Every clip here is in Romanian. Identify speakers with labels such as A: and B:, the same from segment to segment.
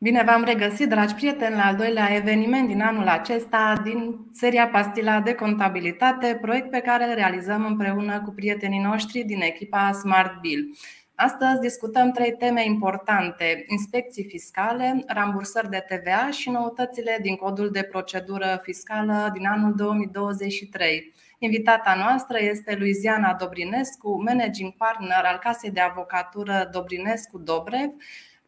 A: Bine v-am regăsit, dragi prieteni, la al doilea eveniment din anul acesta din seria Pastila de Contabilitate, proiect pe care îl realizăm împreună cu prietenii noștri din echipa Smart Bill. Astăzi discutăm trei teme importante: inspecții fiscale, rambursări de TVA și noutățile din codul de procedură fiscală din anul 2023. Invitata noastră este Luiziana Dobrinescu, managing partner al casei de avocatură Dobrinescu Dobrev,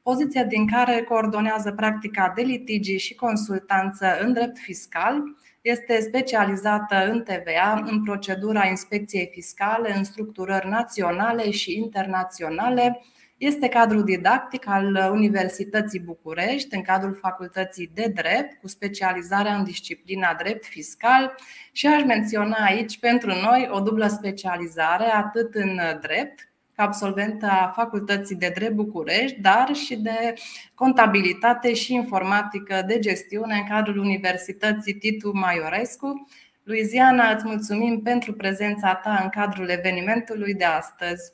A: poziția din care coordonează practica de litigi și consultanță în drept fiscal. Este specializată în TVA, în procedura inspecției fiscale, în structurări naționale și internaționale. Este cadru didactic al Universității București, în cadrul Facultății de Drept, cu specializarea în disciplina drept fiscal și aș menționa aici pentru noi o dublă specializare, atât în drept, ca absolventă a Facultății de Drept București, dar și de contabilitate și informatică de gestiune în cadrul Universității Titu Maiorescu. Luiziana, îți mulțumim pentru prezența ta în cadrul evenimentului de astăzi.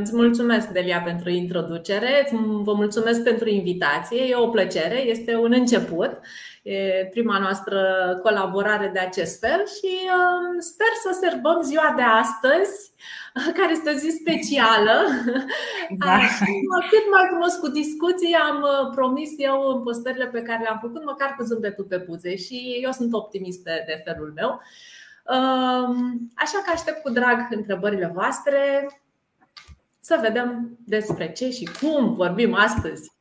B: Îți mulțumesc, Delia, pentru introducere. Vă mulțumesc pentru invitație. E o plăcere, este un început. E prima noastră colaborare de acest fel și um, sper să sărbăm ziua de astăzi, care este o zi specială. Da. Cât mai frumos cu discuții am uh, promis eu în postările pe care le-am făcut, măcar cu zâmbetul pe buze și eu sunt optimistă de felul meu. Um, așa că aștept cu drag întrebările voastre să vedem despre ce și cum vorbim astăzi.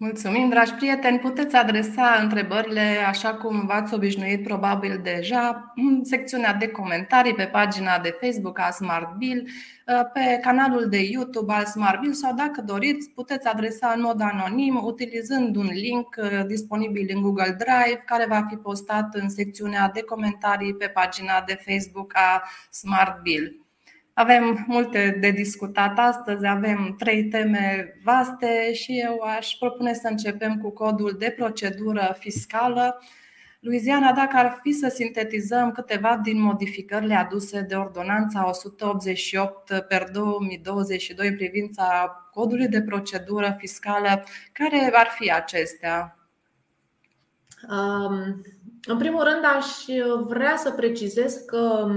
A: Mulțumim, dragi prieteni! Puteți adresa întrebările așa cum v-ați obișnuit probabil deja în secțiunea de comentarii pe pagina de Facebook a Smart Bill, pe canalul de YouTube al Smart Bill sau dacă doriți puteți adresa în mod anonim utilizând un link disponibil în Google Drive care va fi postat în secțiunea de comentarii pe pagina de Facebook a Smart Bill. Avem multe de discutat astăzi, avem trei teme vaste și eu aș propune să începem cu codul de procedură fiscală. Luiziana, dacă ar fi să sintetizăm câteva din modificările aduse de Ordonanța 188 per 2022 în privința codului de procedură fiscală, care ar fi acestea?
B: Um, în primul rând, aș vrea să precizez că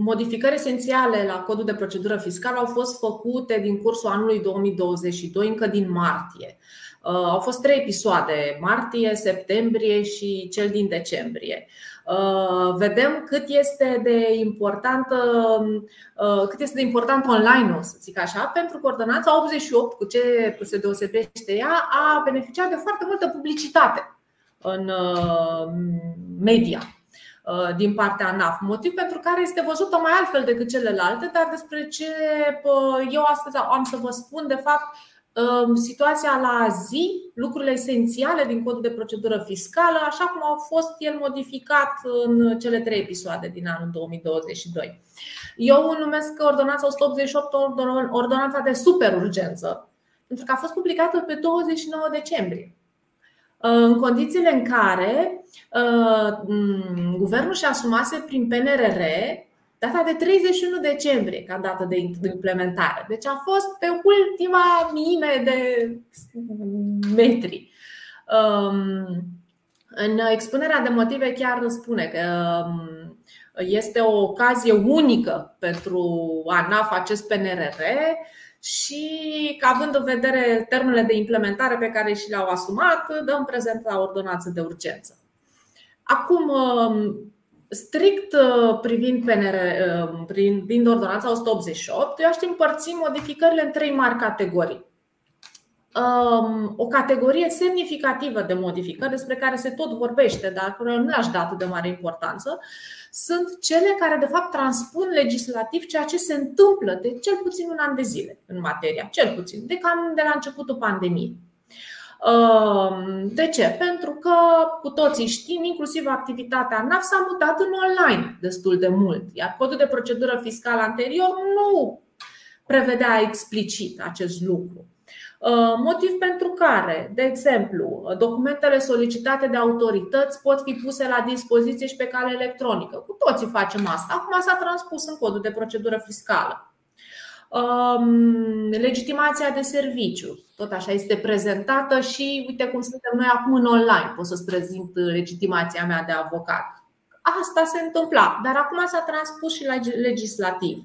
B: Modificări esențiale la codul de procedură fiscală au fost făcute din cursul anului 2022, încă din martie. Uh, au fost trei episoade, martie, septembrie și cel din decembrie. Uh, vedem cât este de important, uh, cât este de important online, să zic așa, pentru că ordonanța 88, cu ce se deosebește ea, a beneficiat de foarte multă publicitate în media Uh, din partea NAF. Motiv pentru care este văzută mai altfel decât celelalte, dar despre ce uh, eu astăzi am să vă spun, de fapt, um, situația la zi, lucrurile esențiale din codul de procedură fiscală, așa cum au fost el modificat în cele trei episoade din anul 2022. Eu numesc ordonanța 188 ordonanța de superurgență, pentru că a fost publicată pe 29 decembrie în condițiile în care uh, guvernul și asumase prin PNRR data de 31 decembrie ca dată de implementare. Deci a fost pe ultima mime de metri. Um, în expunerea de motive chiar spune că um, este o ocazie unică pentru ANAF acest PNRR și că având în vedere termenele de implementare pe care și le-au asumat, dăm prezent la ordonanță de urgență. Acum, um, strict uh, privind, PNR, um, privind ordonanța 188, eu aș împărți modificările în trei mari categorii. Um, o categorie semnificativă de modificări despre care se tot vorbește, dar nu le-aș da atât de mare importanță, sunt cele care de fapt transpun legislativ ceea ce se întâmplă de cel puțin un an de zile în materia, cel puțin, de cam de la începutul pandemiei. Um, de ce? Pentru că cu toții știm, inclusiv activitatea NAF s-a mutat în online destul de mult, iar codul de procedură fiscală anterior nu prevedea explicit acest lucru. Uh, motiv pentru care, de exemplu, documentele solicitate de autorități pot fi puse la dispoziție și pe cale electronică. Cu toții facem asta. Acum s-a transpus în codul de procedură fiscală. um, legitimația de serviciu, tot așa este prezentată și uite cum suntem noi acum în online, pot să-ți prezint legitimația mea de avocat. Asta se întâmpla, dar acum s-a transpus și la legislativ.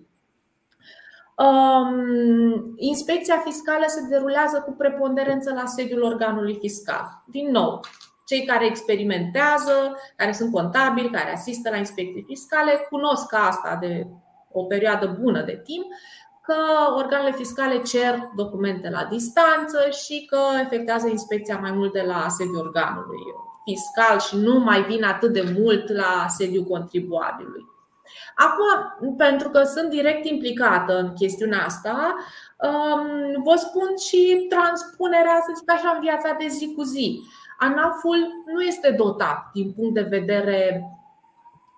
B: Um, inspecția fiscală se derulează cu preponderență la sediul organului fiscal. Din nou, cei care experimentează, care sunt contabili, care asistă la inspecții fiscale, cunosc asta de o perioadă bună de timp, că organele fiscale cer documente la distanță și că efectuează inspecția mai mult de la sediul organului fiscal și nu mai vin atât de mult la sediul contribuabilului. Acum, pentru că sunt direct implicată în chestiunea asta, um, vă spun și transpunerea, să zic așa, în viața de zi cu zi. ANAF-ul nu este dotat din punct de vedere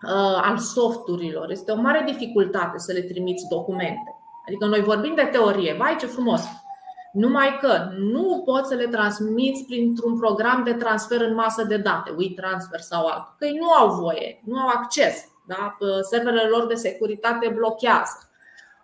B: uh, al softurilor. Este o mare dificultate să le trimiți documente. Adică noi vorbim de teorie, vai ce frumos! Numai că nu poți să le transmiți printr-un program de transfer în masă de date, WeTransfer sau altul, că ei nu au voie, nu au acces. Da? Serverele lor de securitate blochează.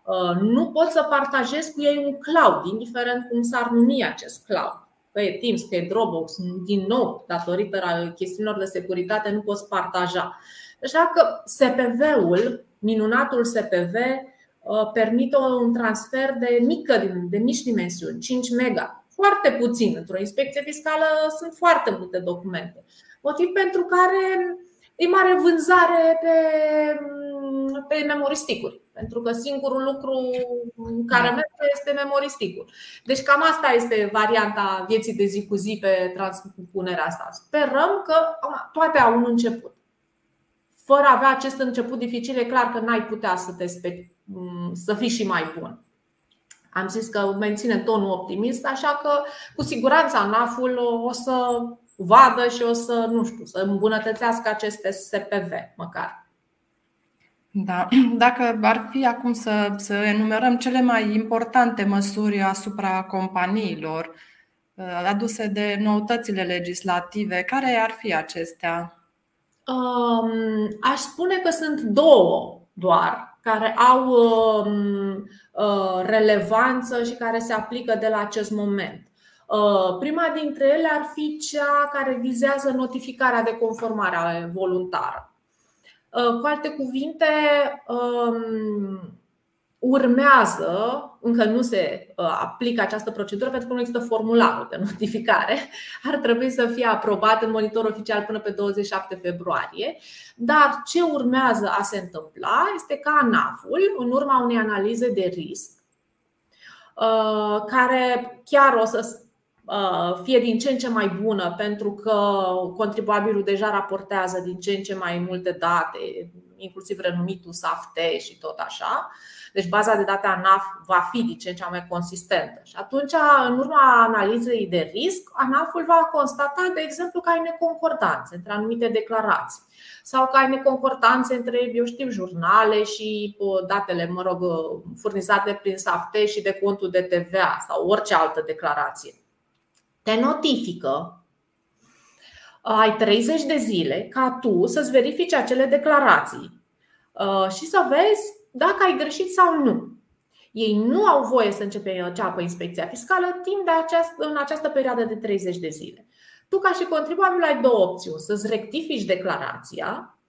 B: Uh, nu poți să partajezi cu ei un cloud, indiferent cum s-ar numi acest cloud. Că e Teams, că e Dropbox, din nou, datorită chestiunilor de securitate, nu poți partaja. Așa că SPV-ul, minunatul SPV, uh, permite un transfer de mică, de mici dimensiuni, 5 mega. Foarte puțin. Într-o inspecție fiscală sunt foarte multe documente. Motiv pentru care e mare vânzare pe, pe memoristicuri. Pentru că singurul lucru care da. merge este memoristicul. Deci cam asta este varianta vieții de zi cu zi pe transpunerea asta. Sperăm că toate au un început. Fără a avea acest început dificil, e clar că n-ai putea să te spe- să fii și mai bun. Am zis că menține tonul optimist, așa că cu siguranță ANAF-ul o să vadă și o să, nu știu, să îmbunătățească aceste SPV măcar.
A: Da. Dacă ar fi acum să, să enumerăm cele mai importante măsuri asupra companiilor uh, aduse de noutățile legislative, care ar fi acestea?
B: Um, aș spune că sunt două doar care au um, uh, relevanță și care se aplică de la acest moment. Uh, prima dintre ele ar fi cea care vizează notificarea de conformare voluntară. Uh, cu alte cuvinte, um, urmează, încă nu se uh, aplică această procedură pentru că nu există formularul de notificare, ar trebui să fie aprobat în monitor oficial până pe 27 februarie. Dar ce urmează a se întâmpla este ca ANAF-ul, în urma unei analize de risc, care chiar o să Uh, fie din ce în ce mai bună, pentru că contribuabilul deja raportează din ce în ce mai multe date, inclusiv renumitul SAFT și tot așa. Deci baza de date ANAF va fi din ce în ce mai consistentă. Și atunci, în urma analizei de risc, ANAF-ul va constata, de exemplu, că ai neconcordanțe între anumite declarații sau că ai neconcordanțe între, eu știu, jurnale și uh, datele, mă rog, uh, furnizate prin SAFT și de contul de TVA sau orice altă declarație te notifică, ai 30 de zile ca tu să-ți verifici acele declarații uh, și să vezi dacă ai greșit sau nu. Ei nu au voie să înceapă inspecția fiscală timp de această, în această perioadă de 30 de zile. Tu, ca și contribuabil, ai două opțiuni: să-ți rectifici declarația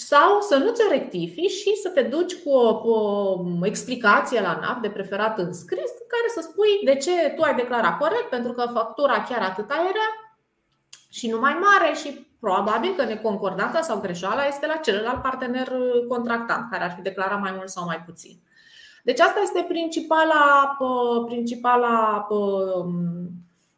B: sau să nu ți-o rectifici și să te duci cu o, cu o explicație la NAF, de preferat în scris, în care să spui de ce tu ai declarat corect, pentru că factura chiar atât era și nu mai mare și probabil că neconcordanța sau greșeala este la celălalt partener contractant, care ar fi declarat mai mult sau mai puțin. Deci asta este principala, principala Uh,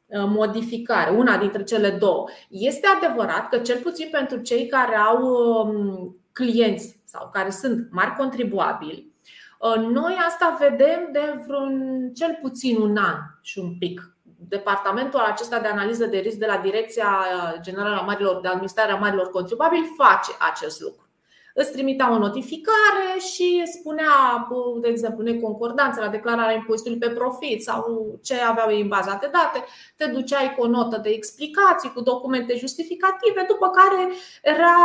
B: modificare, una dintre cele două. Este adevărat că, cel puțin pentru cei care au um, clienți sau care sunt mari contribuabili, uh, noi asta vedem de vreun cel puțin un an și un pic. Departamentul acesta de analiză de risc de la Direcția Generală a Marilor, de Administrare a Marilor Contribuabili face acest lucru. Îți trimitea o notificare și spunea, de exemplu, neconcordanță la declararea impozitului pe profit sau ce aveau ei în baza de date. Te duceai cu o notă de explicații, cu documente justificative, după care era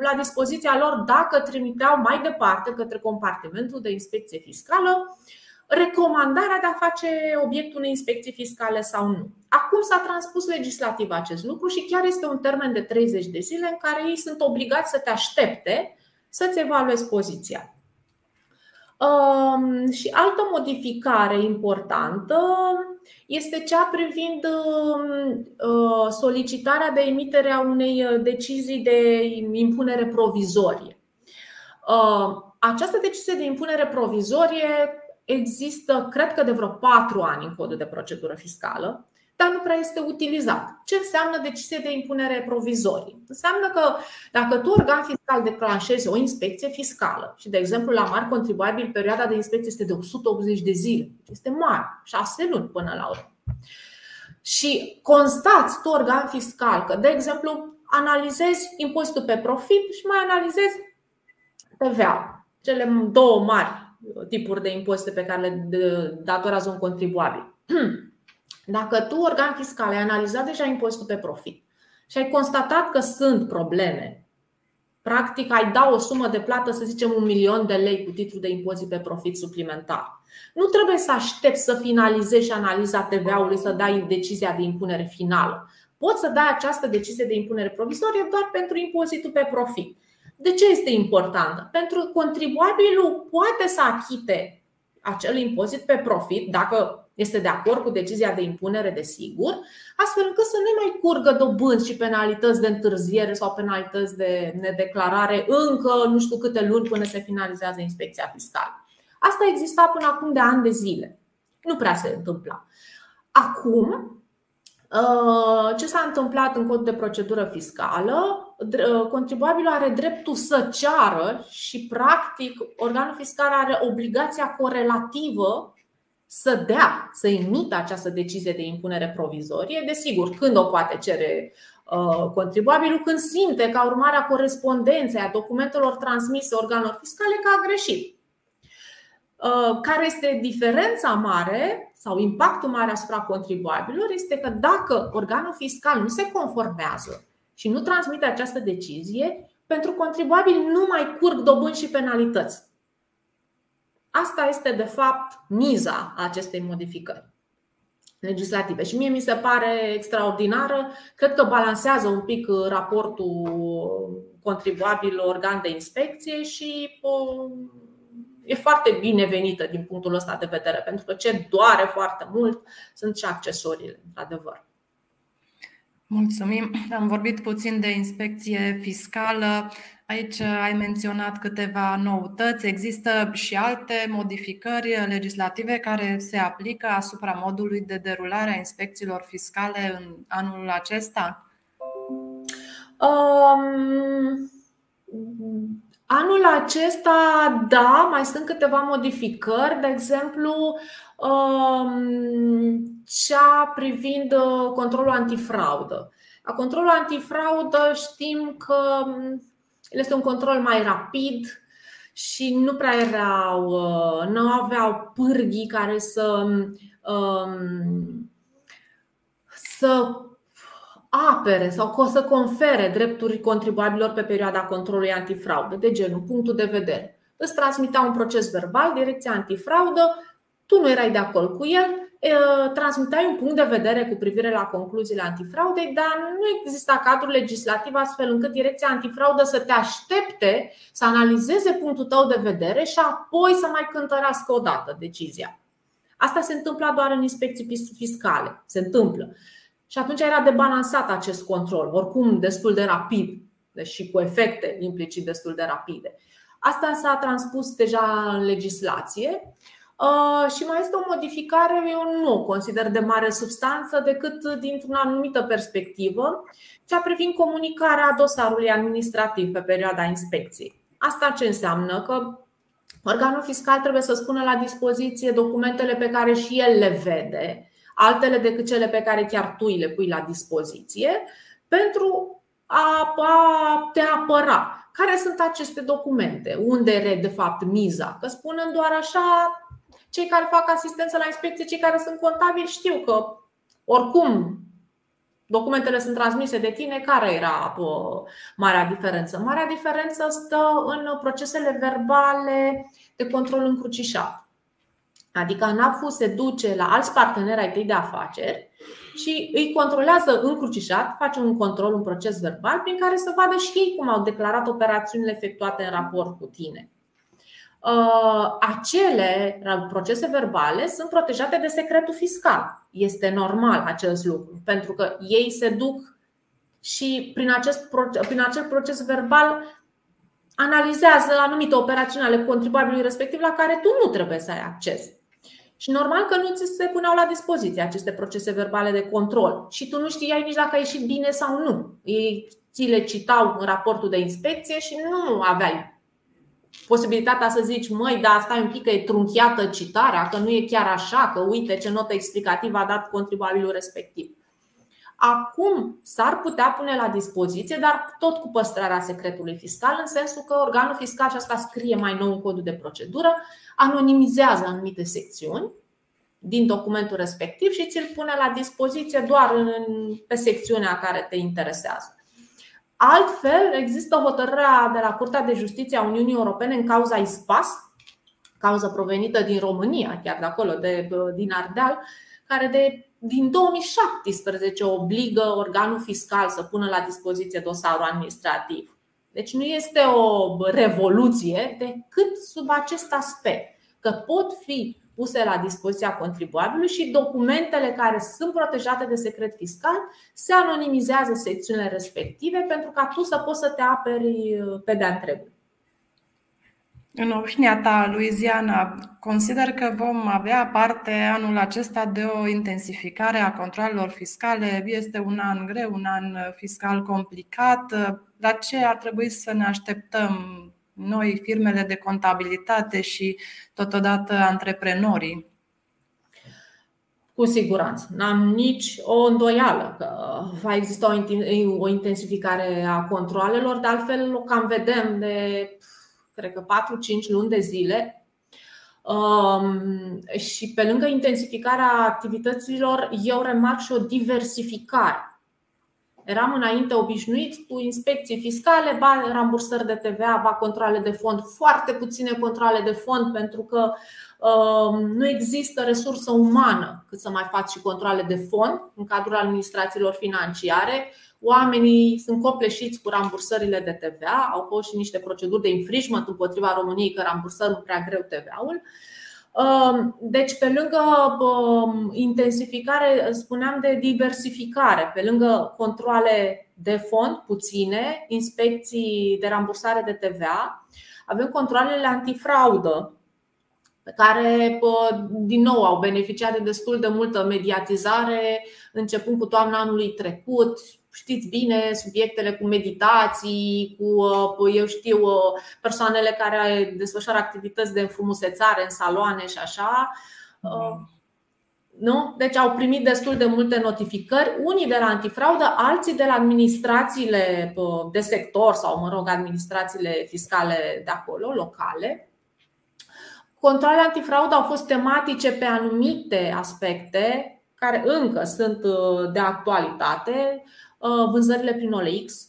B: la dispoziția lor dacă trimiteau mai departe către compartimentul de inspecție fiscală recomandarea de a face obiectul unei inspecții fiscale sau nu. Acum s-a transpus legislativ acest lucru și chiar este un termen de 30 de zile în care ei sunt obligați să te aștepte să-ți evaluezi poziția. Um, și altă modificare importantă este cea privind um, uh, solicitarea de emitere a unei uh, decizii de impunere provizorie. Uh, această decizie de impunere provizorie există, cred că de vreo patru ani în codul de procedură fiscală, dar nu prea este utilizat. Ce înseamnă decizie de impunere provizorie? Înseamnă că dacă tu, organ fiscal, declanșezi o inspecție fiscală și, de exemplu, la mari contribuabil, perioada de inspecție este de 180 de zile, este mare, șase luni până la urmă. Și constați tu, organ fiscal, că, de exemplu, analizezi impozitul pe profit și mai analizezi TVA, cele două mari tipuri de impozite pe care le datorează un contribuabil. Dacă tu, organ fiscal, ai analizat deja impozitul pe profit și ai constatat că sunt probleme, practic ai da o sumă de plată, să zicem un milion de lei cu titlu de impozit pe profit suplimentar. Nu trebuie să aștepți să finalizezi analiza TVA-ului, să dai decizia de impunere finală. Poți să dai această decizie de impunere provizorie doar pentru impozitul pe profit. De ce este importantă? Pentru că contribuabilul poate să achite acel impozit pe profit dacă este de acord cu decizia de impunere, de sigur, astfel încât să nu mai curgă dobânzi și penalități de întârziere sau penalități de nedeclarare încă nu știu câte luni până se finalizează inspecția fiscală. Asta exista până acum de ani de zile. Nu prea se întâmpla. Acum, Uh, ce s-a întâmplat în cod de procedură fiscală? Uh, contribuabilul are dreptul să ceară și, practic, organul fiscal are obligația corelativă să dea, să emită această decizie de impunere provizorie. Desigur, când o poate cere uh, contribuabilul, când simte ca urmare a corespondenței a documentelor transmise organelor fiscale că a greșit. Uh, care este diferența mare sau impactul mare asupra contribuabilor este că dacă organul fiscal nu se conformează și nu transmite această decizie, pentru contribuabil nu mai curg dobânzi și penalități. Asta este, de fapt, miza acestei modificări legislative. Și mie mi se pare extraordinară. Cred că balansează un pic raportul contribuabil organ de inspecție și uh, e foarte binevenită din punctul ăsta de vedere, pentru că ce doare foarte mult sunt și accesoriile, într-adevăr.
A: Mulțumim. Am vorbit puțin de inspecție fiscală. Aici ai menționat câteva noutăți. Există și alte modificări legislative care se aplică asupra modului de derulare a inspecțiilor fiscale în anul acesta? Um,
B: Anul acesta, da, mai sunt câteva modificări, de exemplu, um, cea privind uh, controlul antifraudă. La controlul antifraudă știm că um, este un control mai rapid și nu prea erau, uh, nu aveau pârghii care să, um, să apere sau să confere drepturi contribuabilor pe perioada controlului antifraudă, de genul punctul de vedere. Îți transmitea un proces verbal, direcția antifraudă, tu nu erai de acord cu el, transmiteai un punct de vedere cu privire la concluziile antifraudei, dar nu exista cadru legislativ astfel încât direcția antifraudă să te aștepte să analizeze punctul tău de vedere și apoi să mai cântărească o dată decizia. Asta se întâmplă doar în inspecții fiscale. Se întâmplă. Și atunci era debalansat acest control, oricum destul de rapid și cu efecte implicit destul de rapide. Asta s-a transpus deja în legislație uh, și mai este o modificare, eu nu o consider de mare substanță decât dintr-o anumită perspectivă, cea privind comunicarea dosarului administrativ pe perioada inspecției. Asta ce înseamnă? Că organul fiscal trebuie să spună la dispoziție documentele pe care și el le vede altele decât cele pe care chiar tu le pui la dispoziție, pentru a te apăra. care sunt aceste documente, unde e de fapt miza. Că spunând doar așa, cei care fac asistență la inspecție, cei care sunt contabili știu că oricum documentele sunt transmise de tine, care era marea diferență? Marea diferență stă în procesele verbale de control încrucișat. Adică ANAF-ul se duce la alți parteneri ai tăi de afaceri și îi controlează încrucișat, face un control, un proces verbal prin care să vadă și ei cum au declarat operațiunile efectuate în raport cu tine. Uh, acele procese verbale sunt protejate de secretul fiscal. Este normal acest lucru, pentru că ei se duc și prin, acest, prin acel proces verbal analizează anumite operațiuni ale contribuabilului respectiv la care tu nu trebuie să ai acces. Și normal că nu ți se puneau la dispoziție aceste procese verbale de control și tu nu știai nici dacă a ieșit bine sau nu. Ei ți le citau în raportul de inspecție și nu aveai posibilitatea să zici, măi, da, stai un pic că e trunchiată citarea, că nu e chiar așa, că uite ce notă explicativă a dat contribuabilul respectiv. Acum s-ar putea pune la dispoziție, dar tot cu păstrarea secretului fiscal, în sensul că organul fiscal, și asta scrie mai nou în codul de procedură, anonimizează anumite secțiuni din documentul respectiv și ți-l pune la dispoziție doar în, pe secțiunea care te interesează. Altfel, există hotărârea de la Curtea de Justiție a Uniunii Europene în cauza ISPAS, cauză provenită din România, chiar de acolo, de, din Ardeal, care de, din 2017 obligă organul fiscal să pună la dispoziție dosarul administrativ. Deci nu este o revoluție decât sub acest aspect, că pot fi puse la dispoziția contribuabilului și documentele care sunt protejate de secret fiscal se anonimizează secțiunile respective pentru ca tu să poți să te aperi uh, pe de-a întregul.
A: În opinia ta, Luiziana, consider că vom avea parte anul acesta de o intensificare a controlelor fiscale. Este un an greu, un an fiscal complicat. La ce ar trebui să ne așteptăm noi, firmele de contabilitate și totodată antreprenorii?
B: Cu siguranță. N-am nici o îndoială că va exista o intensificare a controalelor, de altfel o cam vedem de, cred că 4-5 luni de zile. Um, și pe lângă intensificarea activităților, eu remarc și o diversificare Eram înainte obișnuiți cu inspecții fiscale, ba rambursări de TVA, ba controle de fond, foarte puține controle de fond pentru că uh, nu există resursă umană cât să mai faci și controle de fond în cadrul administrațiilor financiare. Oamenii sunt copleșiți cu rambursările de TVA, au fost și niște proceduri de infringement împotriva României că rambursăm prea greu TVA-ul. Um, deci, pe lângă um, intensificare, spuneam de diversificare, pe lângă controle de fond puține, inspecții de rambursare de TVA, avem controlele antifraudă, pe care, din nou, au beneficiat de destul de multă mediatizare, începând cu toamna anului trecut știți bine, subiectele cu meditații, cu, uh, eu știu, uh, persoanele care desfășoară activități de înfrumusețare în saloane și așa. Mm. Nu? Deci au primit destul de multe notificări, unii de la antifraudă, alții de la administrațiile de sector sau, mă rog, administrațiile fiscale de acolo, locale. Controlele antifraudă au fost tematice pe anumite aspecte care încă sunt de actualitate. Uh, vânzările prin OLX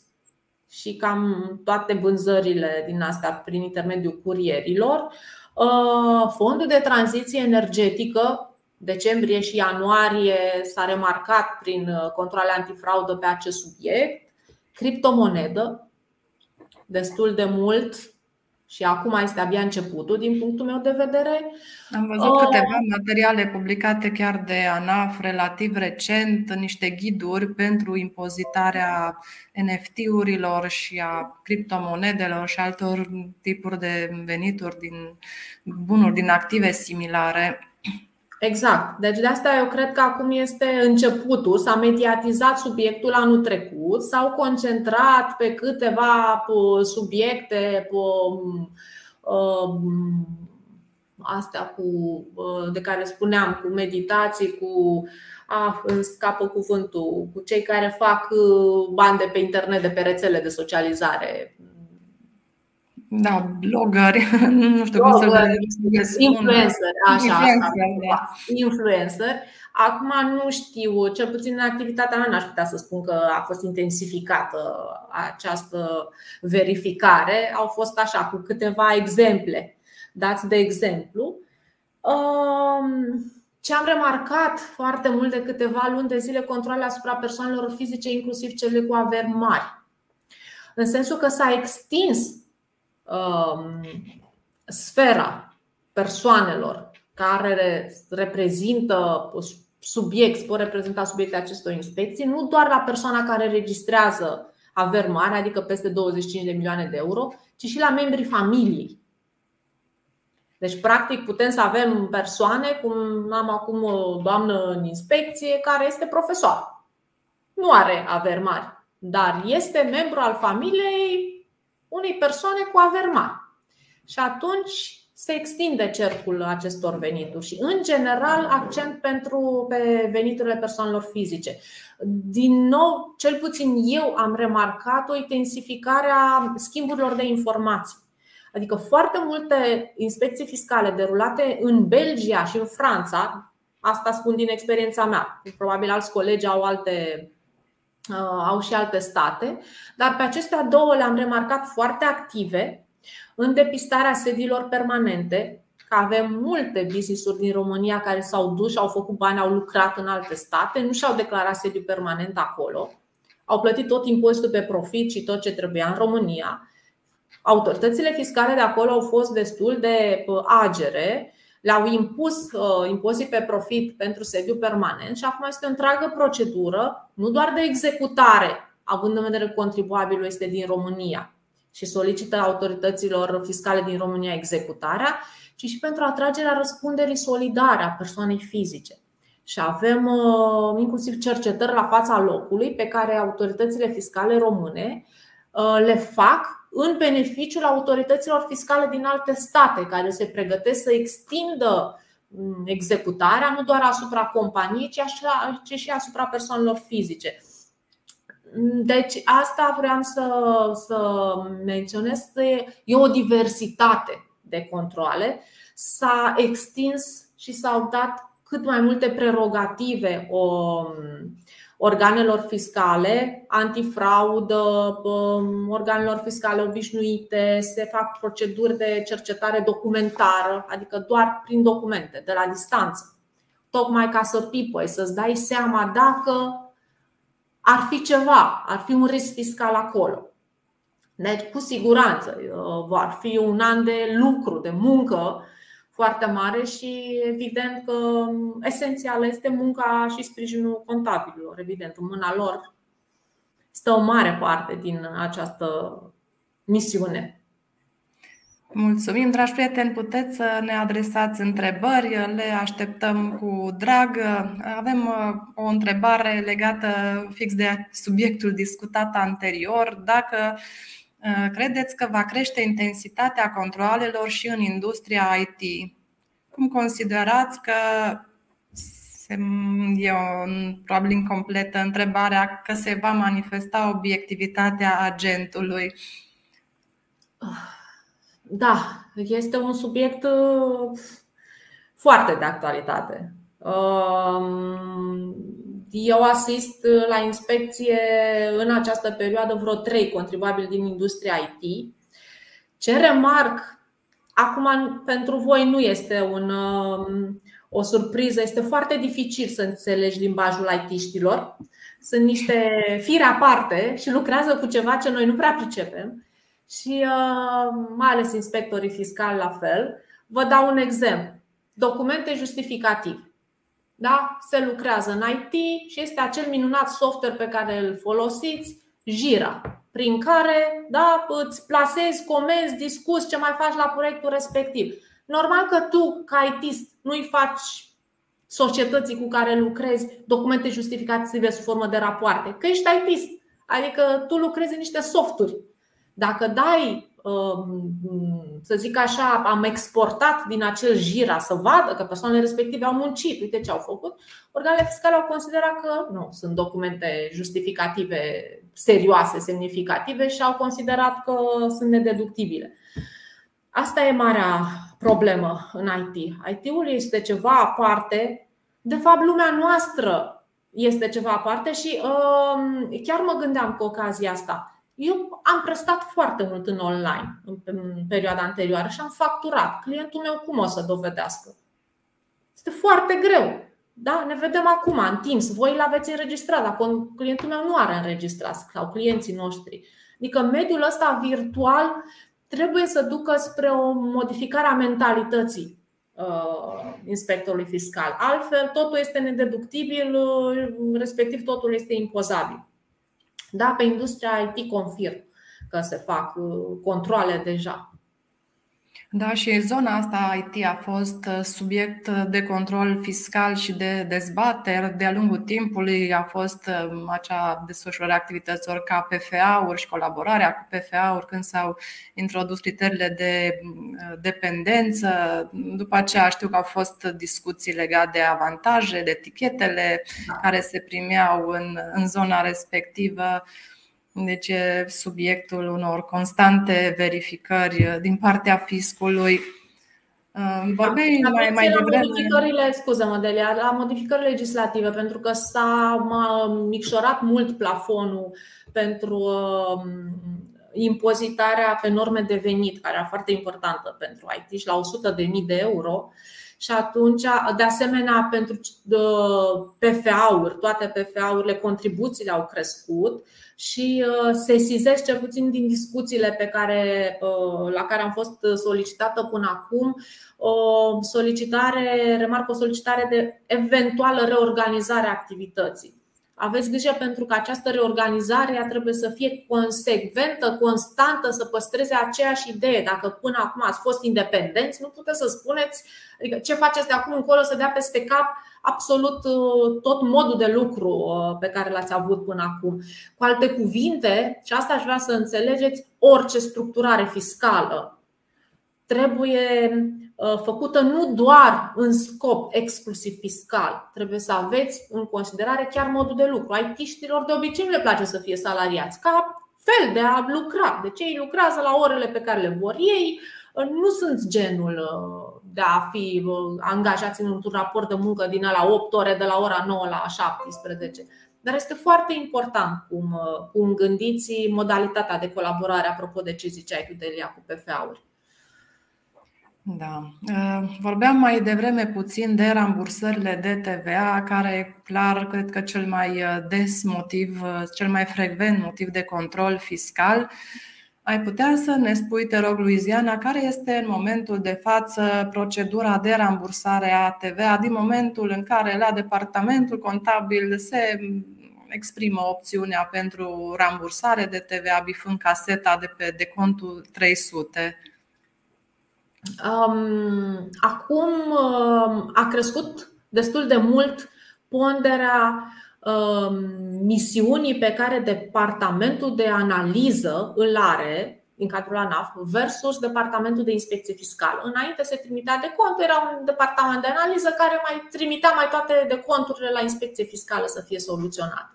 B: și cam toate vânzările din astea prin intermediul curierilor. Uh, fondul de tranziție energetică, decembrie și ianuarie, s-a remarcat prin uh, controle antifraudă pe acest subiect. Criptomonedă, destul de mult și acum este abia începutul din punctul meu de vedere.
A: Am văzut uh, câteva materiale publicate chiar de ANAF relativ recent, niște ghiduri pentru impozitarea NFT-urilor și a criptomonedelor și altor tipuri de venituri din bunuri din active similare.
B: Exact. Deci de asta eu cred că acum este începutul. S-a mediatizat subiectul anul trecut, s-au concentrat pe câteva subiecte pe, um, astea cu, de care spuneam, cu meditații, cu ah, îmi scapă cuvântul, cu cei care fac uh, bani de pe internet, de pe rețele de socializare
A: Da, blogări, nu știu
B: blogări, cum să Influencer, așa, influencer, asta, da. influencer. Acum nu știu, cel puțin în activitatea mea n-aș putea să spun că a fost intensificată această verificare. Au fost așa, cu câteva exemple dați de exemplu. Um, ce am remarcat foarte mult de câteva luni de zile controle asupra persoanelor fizice, inclusiv cele cu averi mari. În sensul că s-a extins um, sfera persoanelor care reprezintă subiect, pot reprezenta subiecte acestor inspecții, nu doar la persoana care registrează averi mari, adică peste 25 de milioane de euro, ci și la membrii familiei. Deci, practic, putem să avem persoane, cum am acum o doamnă în inspecție, care este profesor. Nu are averi mari, dar este membru al familiei unei persoane cu averi mari. Și atunci se extinde cercul acestor venituri și, în general, accent pentru, pe veniturile persoanelor fizice. Din nou, cel puțin eu am remarcat o intensificare a schimburilor de informații. Adică foarte multe inspecții fiscale derulate în Belgia și în Franța, asta spun din experiența mea, probabil alți colegi au alte uh, au și alte state, dar pe acestea două le-am remarcat foarte active în depistarea sediilor permanente, că avem multe business-uri din România care s-au dus și au făcut bani, au lucrat în alte state, nu și-au declarat sediu permanent acolo, au plătit tot impozitul pe profit și tot ce trebuia în România. Autoritățile fiscale de acolo au fost destul de agere, le-au impus uh, impozit pe profit pentru sediu permanent și acum este o întreagă procedură, nu doar de executare, având în vedere că contribuabilul este din România și solicită autorităților fiscale din România executarea, ci și pentru atragerea răspunderii solidare a persoanei fizice. Și avem uh, inclusiv cercetări la fața locului pe care autoritățile fiscale române uh, le fac în beneficiul autorităților fiscale din alte state care se pregătesc să extindă mm, executarea nu doar asupra companiei, ci și asupra persoanelor fizice. Deci asta vreau să, să menționez. E o diversitate de controle. S-a extins și s-au dat cât mai multe prerogative o, organelor fiscale, antifraudă, um, organelor fiscale obișnuite, se fac proceduri de cercetare documentară, adică doar prin documente, de la distanță. Tocmai ca să pipăi, să-ți dai seama dacă ar fi ceva, ar fi un risc fiscal acolo. Deci, cu siguranță, uh, va fi un an de lucru, de muncă foarte mare și evident că esențială este munca și sprijinul contabililor. Evident, în mâna lor stă o mare parte din această misiune.
A: Mulțumim, dragi prieteni, puteți să ne adresați întrebări, le așteptăm cu drag. Avem uh, o întrebare legată fix de subiectul discutat anterior. Dacă Uh, credeți că va crește intensitatea controalelor și în industria IT? Cum considerați că e o probabil incompletă întrebarea că se va manifesta obiectivitatea agentului?
B: Da, este un subiect uh, foarte de actualitate. Um, eu asist la inspecție în această perioadă vreo trei contribuabili din industria IT. Ce remarc acum pentru voi nu este un, um, o surpriză, este foarte dificil să înțelegi limbajul IT-știlor. Sunt niște fire aparte și lucrează cu ceva ce noi nu prea pricepem și uh, mai ales inspectorii fiscali la fel. Vă dau un exemplu. Documente justificative da? se lucrează în IT și este acel minunat software pe care îl folosiți, Jira, prin care da, îți plasezi comenzi, discuți ce mai faci la proiectul respectiv. Normal că tu, ca ITist, nu-i faci societății cu care lucrezi documente justificative sub formă de rapoarte, că ești ITist. Adică tu lucrezi în niște softuri. Dacă dai Um, să zic așa, am exportat din acel jira să vadă că persoanele respective au muncit, uite ce au făcut, organele fiscale au considerat că nu sunt documente justificative serioase, semnificative și au considerat că sunt nedeductibile. Asta e marea problemă în IT. IT-ul este ceva aparte. De fapt, lumea noastră este ceva aparte și uh, chiar mă gândeam cu ocazia asta. Eu am prestat foarte mult în online în perioada anterioară și am facturat. Clientul meu cum o să dovedească? Este foarte greu. Da? Ne vedem acum în Teams. Voi l-aveți înregistrat, dar clientul meu nu are înregistrat sau clienții noștri. Adică mediul ăsta virtual trebuie să ducă spre o modificare a mentalității uh, inspectorului fiscal. Altfel, totul este nedeductibil, uh, respectiv totul este impozabil. Da, pe industria IT confirm că se fac uh, controle deja.
A: Da, și zona asta IT a fost uh, subiect de control fiscal și de dezbateri. De-a lungul timpului a fost uh, acea desfășurare activităților ca PFA-uri și colaborarea cu PFA-uri când s-au introdus criteriile de dependență. După aceea știu că au fost discuții legate de avantaje, de etichetele da. care se primeau în, în zona respectivă. Deci e subiectul unor constante verificări din partea fiscului.
B: Vorbeai da, mai, mai devreme. Modificările, scuză-mă, Delia, la modificări legislative, pentru că s-a micșorat mult plafonul pentru um, impozitarea pe norme de venit, care era foarte importantă pentru IT și la 100.000 de euro. Și atunci, de asemenea, pentru PFA-uri, toate PFA-urile, contribuțiile au crescut și uh, sesizez cel puțin din discuțiile pe care, uh, la care am fost solicitată până acum o solicitare, remarc o solicitare de eventuală reorganizare a activității. Aveți grijă pentru că această reorganizare trebuie să fie consecventă, constantă, să păstreze aceeași idee. Dacă până acum ați fost independenți, nu puteți să spuneți adică ce faceți de acum încolo să dea peste cap absolut uh, tot modul de lucru uh, pe care l-ați avut până acum. Cu alte cuvinte, și asta aș vrea să înțelegeți, orice structurare fiscală trebuie uh, făcută nu doar în scop exclusiv fiscal. Trebuie să aveți în considerare chiar modul de lucru. IT-știlor de obicei nu le place să fie salariați, ca fel de a lucra. Deci ei lucrează la orele pe care le vor ei, nu sunt genul de a fi angajați într-un raport de muncă din la 8 ore, de la ora 9 la 17. Dar este foarte important cum, cum gândiți modalitatea de colaborare, apropo de ce ziceai tu, Delia, cu PFA-uri.
A: Da. Vorbeam mai devreme puțin de rambursările de TVA, care clar cred că cel mai des motiv, cel mai frecvent motiv de control fiscal. Ai putea să ne spui, te rog, Luiziana, care este în momentul de față procedura de rambursare a TVA din momentul în care la departamentul contabil se exprimă opțiunea pentru rambursare de TVA bifând caseta de pe de contul 300?
B: Um, acum um, a crescut destul de mult ponderea Um, misiunii pe care departamentul de analiză îl are în cadrul ANAF versus departamentul de inspecție fiscală. Înainte se trimitea de cont, era un departament de analiză care mai trimitea mai toate de conturile la inspecție fiscală să fie soluționate.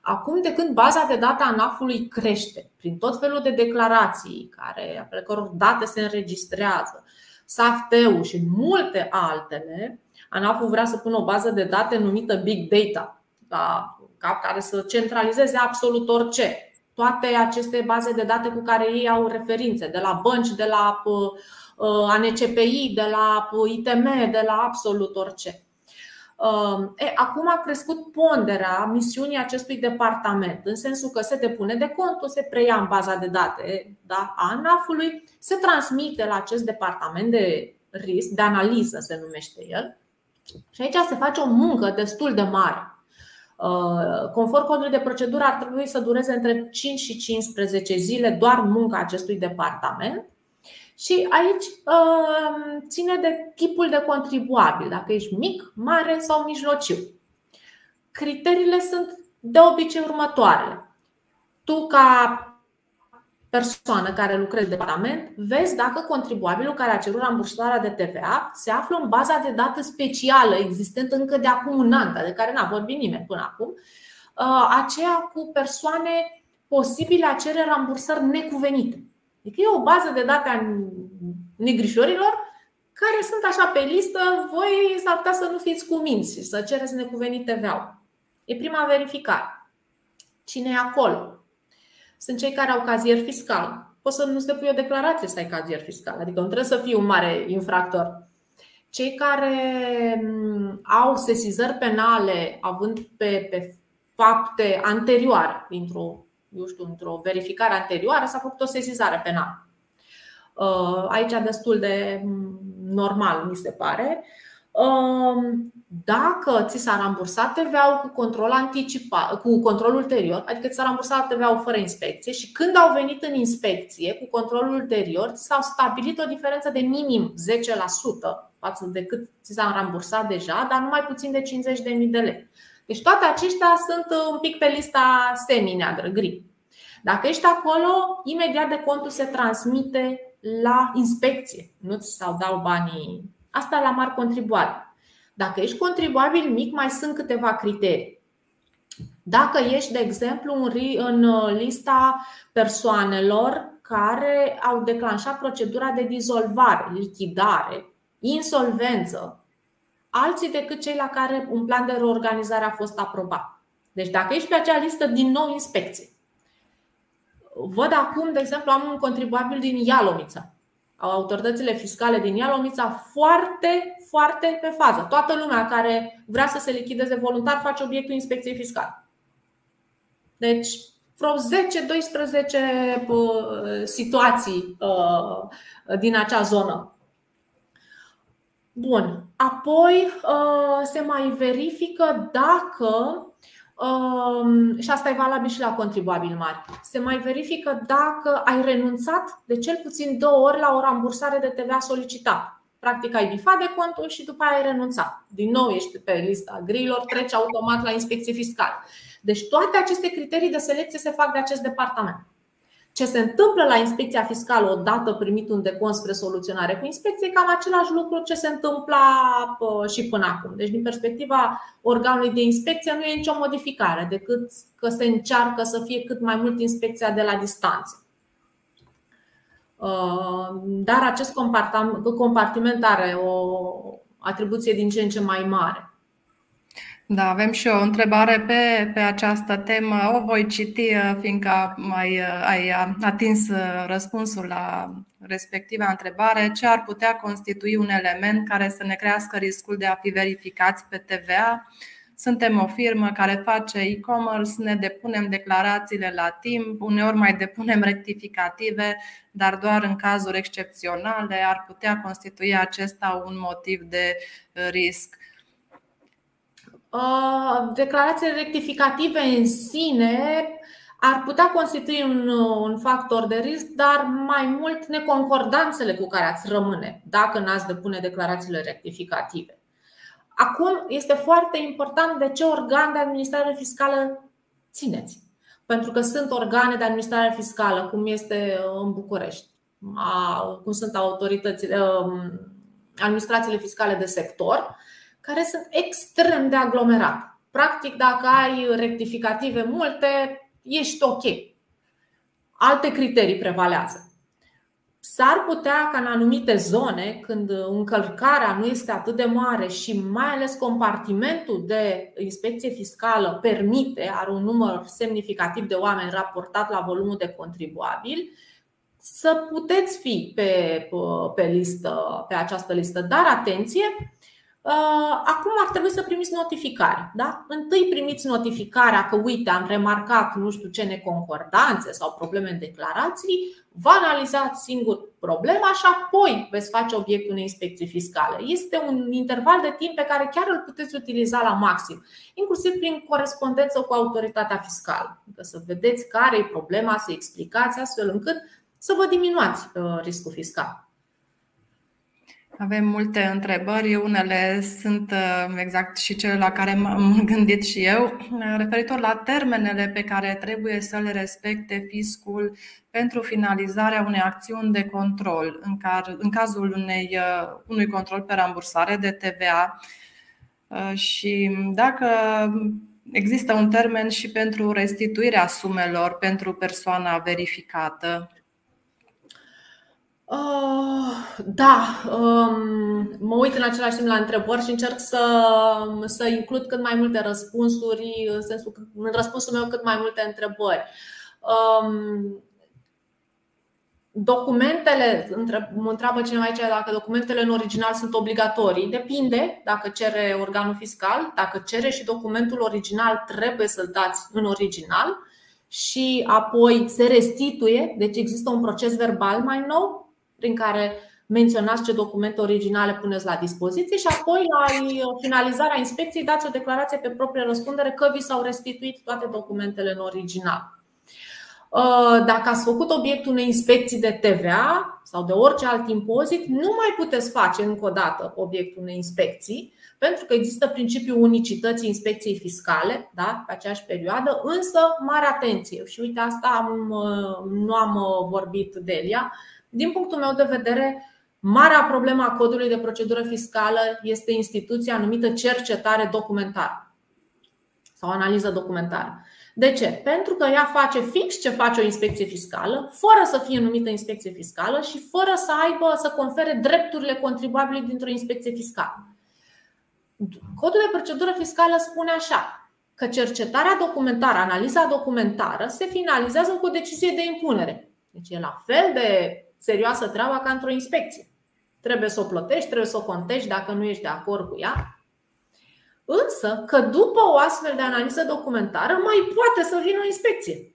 B: Acum, de când baza de date a ANAF-ului crește prin tot felul de declarații care, pe căror date se înregistrează, SAFT-ul și multe altele, ANAF-ul vrea să pună o bază de date numită Big Data, la cap care să centralizeze absolut orice. Toate aceste baze de date cu care ei au referințe, de la bănci, de la uh, uh, ANCPI, de la uh, ITM, de la absolut orice. E, acum a crescut ponderea misiunii acestui departament, în sensul că se depune de contul, se preia în baza de date da, a ANAF-ului, se transmite la acest departament de risc, de analiză se numește el, și aici se face o muncă destul de mare. Uh, conform codului de procedură, ar trebui să dureze între 5 și 15 zile doar munca acestui departament. Și aici uh, ține de tipul de contribuabil, dacă ești mic, mare sau mijlociu. Criteriile sunt de obicei următoarele. Tu, ca persoană care lucrezi în departament, vezi dacă contribuabilul care a cerut rambursarea de TVA se află în baza de date specială existentă încă de acum un an, de care n-a vorbit nimeni până acum, uh, aceea cu persoane posibile a cere rambursări necuvenite. Adică e o bază de date negrișorilor care sunt așa pe listă, voi s-ar putea să nu fiți cuminți și să cereți necuvenit TVA. E prima verificare. Cine e acolo? Sunt cei care au cazier fiscal. Poți să nu-ți depui o declarație să ai cazier fiscal, adică nu trebuie să fii un mare infractor. Cei care mm, au sesizări penale având pe, pe fapte anterioare, dintr-o, eu știu, într-o verificare anterioară, s-a făcut o sesizare penală. Uh, aici destul de mm, normal, mi se pare. Um, dacă ți s-a rambursat TVA-ul cu control anticipat, cu control ulterior, adică ți s-a rambursat TVA-ul fără inspecție și când au venit în inspecție cu controlul ulterior, ți s-au stabilit o diferență de minim 10% față de cât ți s-a rambursat deja, dar nu mai puțin de 50.000 de lei. Deci toate aceștia sunt un pic pe lista semi-neagră, gri. Dacă ești acolo, imediat de contul se transmite la inspecție. Nu ți s-au dau banii. Asta la mari contribuabil. Dacă ești contribuabil mic, mai sunt câteva criterii. Dacă ești, de exemplu, în uh, lista persoanelor care au declanșat procedura de dizolvare, lichidare, insolvență, alții decât cei la care un plan de reorganizare a fost aprobat. Deci, dacă ești pe acea listă, din nou inspecție. Văd acum, de exemplu, am un contribuabil din Ialomița. Autoritățile fiscale din Ialomița foarte, foarte pe fază. Toată lumea care vrea să se lichideze voluntar face obiectul inspecției fiscale. Deci, vreo 10-12 uh, situații uh, din acea zonă. Bun. Apoi uh, se mai verifică dacă Um, și asta e valabil și la contribuabil mari. Se mai verifică dacă ai renunțat de cel puțin două ori la o rambursare de TVA solicitat. Practic ai bifat de contul și după aia ai renunțat. Din nou ești pe lista grilor, treci automat la inspecție fiscală. Deci toate aceste criterii de selecție se fac de acest departament. Ce se întâmplă la inspecția fiscală odată primit un decon spre soluționare cu inspecție, cam același lucru ce se întâmplă și până acum. Deci, din perspectiva organului de inspecție, nu e nicio modificare, decât că se încearcă să fie cât mai mult inspecția de la distanță. Uh, dar acest compartiment are o atribuție din ce în ce mai mare.
A: Da, avem și o întrebare pe, pe această temă. O voi citi, uh, fiindcă mai uh, ai uh, atins răspunsul la respectiva întrebare. Ce ar putea constitui un element care să ne crească riscul de a fi verificați pe TVA? Suntem o firmă care face e-commerce, ne depunem declarațiile la timp, uneori mai depunem rectificative, dar doar în cazuri excepționale ar putea constitui acesta un motiv de risc.
B: Uh, declarațiile rectificative în sine ar putea constitui un, un factor de risc, dar mai mult neconcordanțele cu care ați rămâne dacă n-ați depune declarațiile rectificative. Acum este foarte important de ce organ de administrare fiscală țineți. Pentru că sunt organe de administrare fiscală, cum este în București, cum sunt autoritățile, um, administrațiile fiscale de sector, care sunt extrem de aglomerat. Practic, dacă ai rectificative multe, ești ok. Alte criterii prevalează. S-ar putea ca în anumite zone, când încălcarea nu este atât de mare și mai ales compartimentul de inspecție fiscală permite, are un număr semnificativ de oameni raportat la volumul de contribuabil, să puteți fi pe, pe, listă, pe această listă. Dar atenție, Uh, acum ar trebui să primiți notificare. Da? Întâi primiți notificarea că, uite, am remarcat nu știu ce neconcordanțe sau probleme în declarații, vă analizați singur problema și apoi veți face obiectul unei inspecții fiscale. Este un interval de timp pe care chiar îl puteți utiliza la maxim, inclusiv prin corespondență cu autoritatea fiscală. Adică să vedeți care e problema, să explicați astfel încât să vă diminuați uh, riscul fiscal.
A: Avem multe întrebări, unele sunt uh, exact și cele la care m-am gândit și eu, referitor la termenele pe care trebuie să le respecte fiscul pentru finalizarea unei acțiuni de control, în, care, în cazul unei, uh, unui control pe rambursare de TVA. Uh, și dacă există un termen și pentru restituirea sumelor pentru persoana verificată.
B: Uh, da, um, mă uit în același timp la întrebări și încerc să, să includ cât mai multe răspunsuri, în sensul că în răspunsul meu cât mai multe întrebări. Um, documentele, mă întreabă cineva aici dacă documentele în original sunt obligatorii. Depinde dacă cere organul fiscal, dacă cere și documentul original, trebuie să-l dați în original și apoi se restituie, deci există un proces verbal mai nou prin care menționați ce documente originale puneți la dispoziție și apoi la finalizarea inspecției dați o declarație pe proprie răspundere că vi s-au restituit toate documentele în original. Uh, dacă ați făcut obiectul unei inspecții de TVA sau de orice alt impozit, nu mai puteți face încă o dată obiectul unei inspecții, pentru că există principiul unicității inspecției fiscale da, pe aceeași perioadă, însă mare atenție. Și uite, asta am, uh, nu am uh, vorbit de ea. Din punctul meu de vedere, marea problemă a codului de procedură fiscală este instituția numită cercetare documentară sau analiză documentară. De ce? Pentru că ea face fix ce face o inspecție fiscală, fără să fie numită inspecție fiscală și fără să aibă să confere drepturile contribuabilului dintr-o inspecție fiscală. Codul de procedură fiscală spune așa că cercetarea documentară, analiza documentară se finalizează cu o decizie de impunere. Deci e la fel de serioasă treaba ca într-o inspecție. Trebuie să o plătești, trebuie să o contești dacă nu ești de acord cu ea Însă că după o astfel de analiză documentară mai poate să vină o inspecție.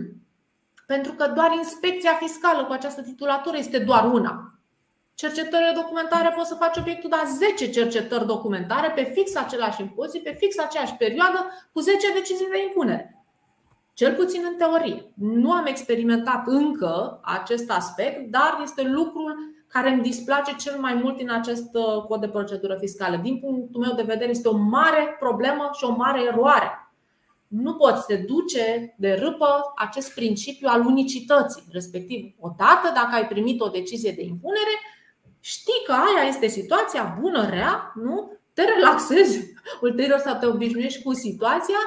B: Pentru că doar inspecția fiscală cu această titulatură este doar una. Cercetările documentare poți să faci obiectul de 10 cercetări documentare pe fix același impozit, pe fix aceeași perioadă, cu 10 decizii de impunere. Cel puțin în teorie. Nu am experimentat încă acest aspect, dar este lucrul care îmi displace cel mai mult în acest uh, cod de procedură fiscală. Din punctul meu de vedere, este o mare problemă și o mare eroare. Nu poți să duce de râpă acest principiu al unicității, respectiv, odată dacă ai primit o decizie de impunere, știi că aia este situația bună, rea, nu? Te relaxezi, ulterior să te obișnuiești cu situația,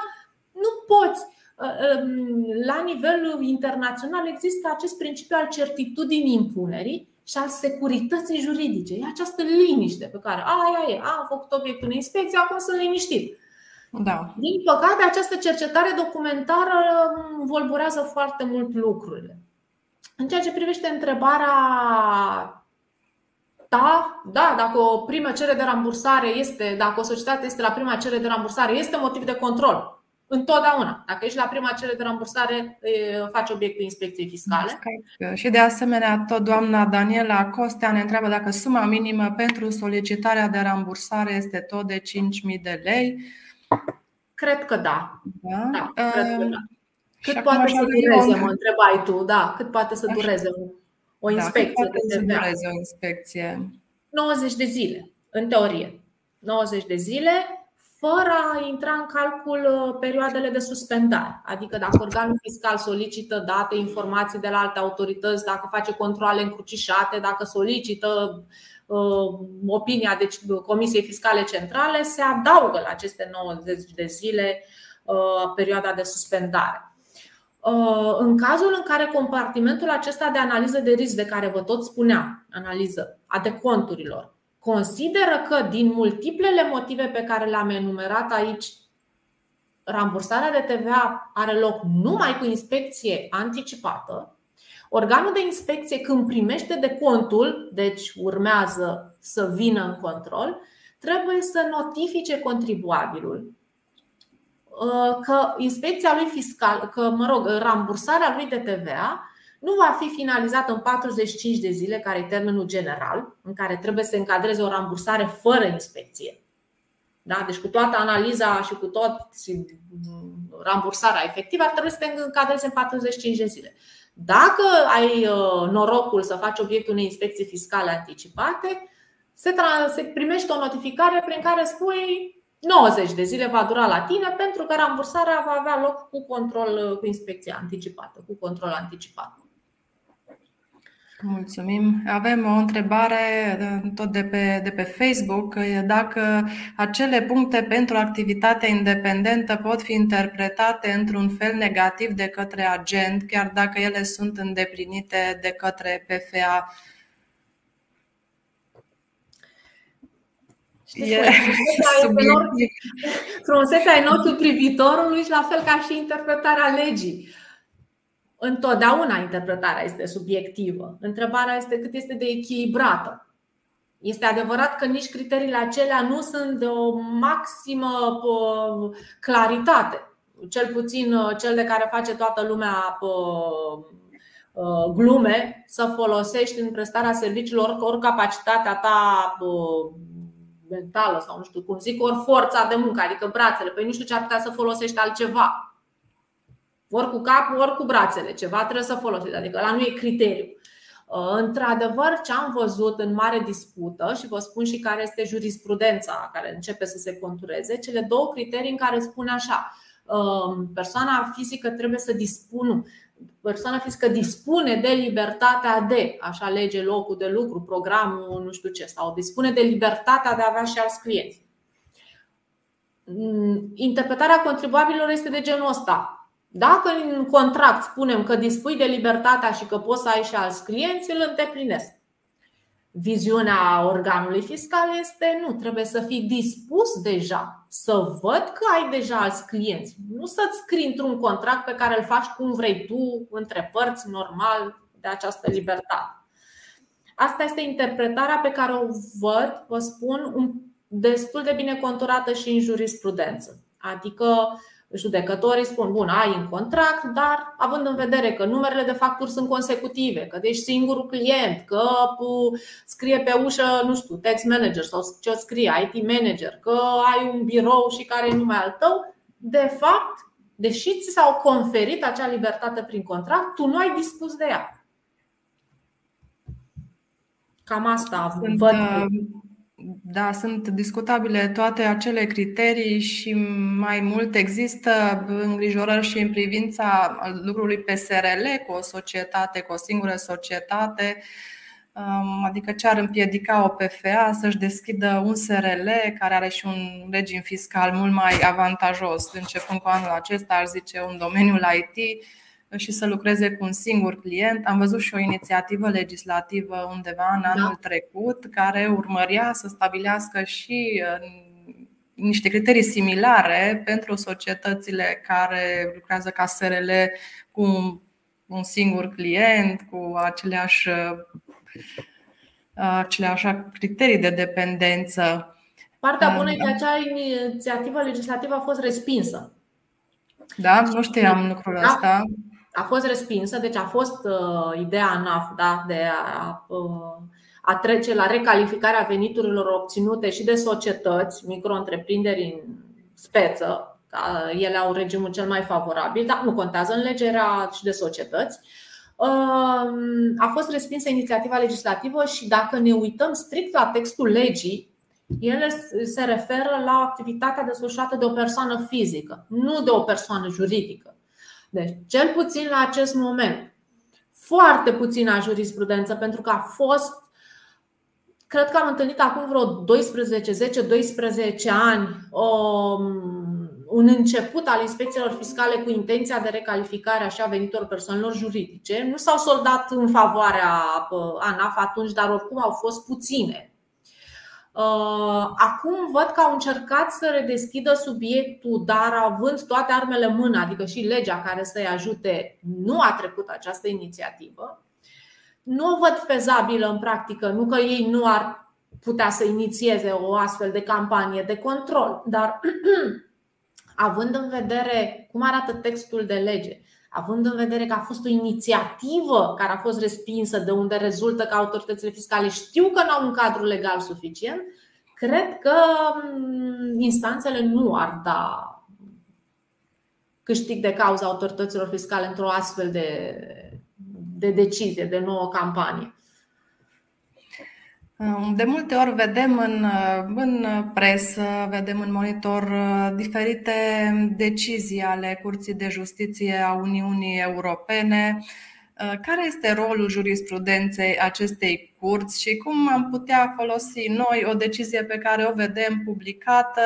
B: nu poți. Uh, um, la nivel internațional există acest principiu al certitudinii impunerii, și al securității juridice. E această liniște pe care aia e, am făcut obiectul unei inspecții, acum sunt liniștit. Da. Din păcate, această cercetare documentară um, volburează foarte mult lucrurile. În ceea ce privește întrebarea ta, da, dacă o primă cerere de rambursare este, dacă o societate este la prima cerere de rambursare, este motiv de control. Întotdeauna. Dacă ești la prima cerere de rambursare, faci obiectul inspecției fiscale.
A: Și de asemenea, tot doamna Daniela Costea ne întreabă dacă suma minimă pentru solicitarea de rambursare este tot de 5.000 de lei.
B: Cred că da. da? da, cred că da. Cât poate să dureze, mă întrebai tu, da, cât poate să dureze o inspecție? Da, cât poate
A: să dureze o inspecție?
B: 90 de zile, în teorie. 90 de zile fără a intra în calcul uh, perioadele de suspendare. Adică dacă organul fiscal solicită date, informații de la alte autorități, dacă face controle încrucișate, dacă solicită uh, opinia deci, Comisiei Fiscale Centrale, se adaugă la aceste 90 de zile uh, perioada de suspendare. În cazul în care compartimentul acesta de analiză de risc de care vă tot spuneam, analiză a deconturilor, consideră că din multiplele motive pe care le-am enumerat aici, rambursarea de TVA are loc numai cu inspecție anticipată, organul de inspecție când primește de contul, deci urmează să vină în control, trebuie să notifice contribuabilul uh, că inspecția lui fiscal, că mă rog, rambursarea lui de TVA nu va fi finalizat în 45 de zile, care e termenul general, în care trebuie să încadreze o rambursare fără inspecție. Da? Deci cu toată analiza și cu tot rambursarea efectivă ar trebui să te încadreze în 45 de zile. Dacă ai uh, norocul să faci obiectul unei inspecții fiscale anticipate, se, se primește o notificare prin care spui 90 de zile va dura la tine pentru că rambursarea va avea loc cu control cu inspecția anticipată, cu control anticipat.
A: Mulțumim. Avem o întrebare tot de pe, de pe Facebook. Dacă acele puncte pentru activitatea independentă pot fi interpretate într-un fel negativ de către agent, chiar dacă ele sunt îndeplinite de către PFA.
B: Știți, e frumusețea în ochiul privitorului și la fel ca și interpretarea legii. Întotdeauna interpretarea este subiectivă. Întrebarea este cât este de echilibrată. Este adevărat că nici criteriile acelea nu sunt de o maximă claritate. Cel puțin uh, cel de care face toată lumea uh, glume să folosești în prestarea serviciilor ori capacitatea ta mentală sau nu știu cum zic, ori forța de muncă, adică brațele. Păi nu știu ce ar putea să folosești altceva ori cu capul, ori cu brațele. Ceva trebuie să folosești, adică la nu e criteriu. Uh, într-adevăr, ce am văzut în mare dispută și vă spun și care este jurisprudența care începe să se contureze, cele două criterii în care spune așa: uh, persoana fizică trebuie să dispună, persoana fizică dispune de libertatea de, așa lege locul de lucru, programul, nu știu ce, sau dispune de libertatea de a avea și alți clienți. Mm, interpretarea contribuabililor este de genul ăsta dacă în contract spunem că dispui de libertatea și că poți să ai și alți clienți, îl îndeplinesc. Viziunea organului fiscal este nu, trebuie să fii dispus deja să văd că ai deja alți clienți. Nu să-ți scrii într-un contract pe care îl faci cum vrei tu, între părți, normal, de această libertate. Asta este interpretarea pe care o văd, vă spun, destul de bine conturată și în jurisprudență. Adică judecătorii spun, bun, ai în contract, dar având în vedere că numerele de facturi sunt consecutive, că ești singurul client, că scrie pe ușă, nu știu, text manager sau ce scrie, IT manager, că ai un birou și care e numai al tău, de fapt, deși ți s-au conferit acea libertate prin contract, tu nu ai dispus de ea. Cam asta
A: Sunt, văd. Uh, da, sunt discutabile toate acele criterii și mai mult există îngrijorări și în privința lucrului PSRL cu o societate, cu o singură societate, um, adică ce ar împiedica o PFA să-și deschidă un SRL care are și un regim fiscal mult mai avantajos. Începând cu anul acesta, ar zice, un domeniul IT și să lucreze cu un singur client. Am văzut și o inițiativă legislativă undeva în anul da. trecut care urmărea să stabilească și uh, niște criterii similare pentru societățile care lucrează ca SRL cu un singur client, cu aceleași, uh, aceleași criterii de dependență.
B: Partea bună e că acea inițiativă legislativă a fost respinsă.
A: Da, nu știam lucrul da. ăsta
B: a fost respinsă, deci a fost uh, ideea ANAF da, de a, uh, a trece la recalificarea veniturilor obținute și de societăți, micro-întreprinderi în speță, da, ele au regimul cel mai favorabil, dar nu contează, în legea și de societăți. Uh, a fost respinsă inițiativa legislativă și dacă ne uităm strict la textul legii, ele se referă la activitatea desfășurată de o persoană fizică, nu de o persoană juridică. Deci, cel puțin la acest moment, foarte puțină jurisprudență, pentru că a fost, cred că am întâlnit acum vreo 12, 10-12 ani o, un început al inspecțiilor fiscale cu intenția de recalificare așa venitorilor persoanelor juridice. Nu s-au soldat în favoarea ANAF atunci, dar oricum au fost puține. Uh, acum văd că au încercat să redeschidă subiectul, dar având toate armele în mână, adică și legea care să-i ajute, nu a trecut această inițiativă. Nu o văd fezabilă în practică, nu că ei nu ar putea să inițieze o astfel de campanie de control, dar având în vedere cum arată textul de lege, având în vedere că a fost o inițiativă care a fost respinsă, de unde rezultă că autoritățile fiscale știu că nu au un cadru legal suficient, cred că mm, instanțele nu ar da câștig de cauza autorităților fiscale într-o astfel de, de decizie, de nouă campanie.
A: De multe ori vedem în, în presă, vedem în monitor diferite decizii ale Curții de Justiție a Uniunii Europene care este rolul jurisprudenței acestei curți și cum am putea folosi noi o decizie pe care o vedem publicată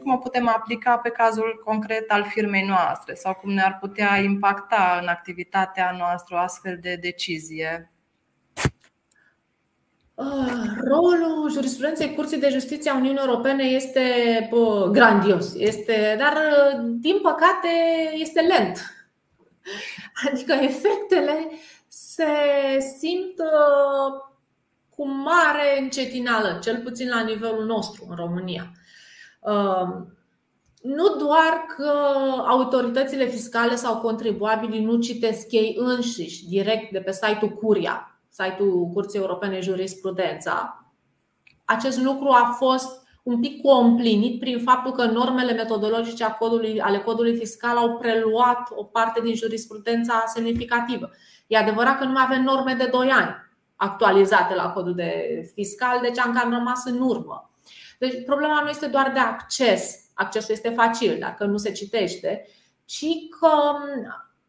A: cum o putem aplica pe cazul concret al firmei noastre sau cum ne-ar putea impacta în activitatea noastră o astfel de decizie?
B: Ah, rolul jurisprudenței Curții de Justiție a Uniunii Europene este grandios, este, dar din păcate este lent. Adică efectele se simt uh, cu mare încetinală, cel puțin la nivelul nostru în România. Um, nu doar că autoritățile fiscale sau contribuabilii nu citesc ei înșiși direct de pe site-ul Curia, site-ul Curții Europene Jurisprudența. Acest lucru a fost un pic complinit prin faptul că normele metodologice a codului, ale codului fiscal au preluat o parte din jurisprudența semnificativă. E adevărat că nu mai avem norme de 2 ani actualizate la codul de fiscal, deci am cam rămas în urmă. Deci problema nu este doar de acces, accesul este facil dacă nu se citește, ci că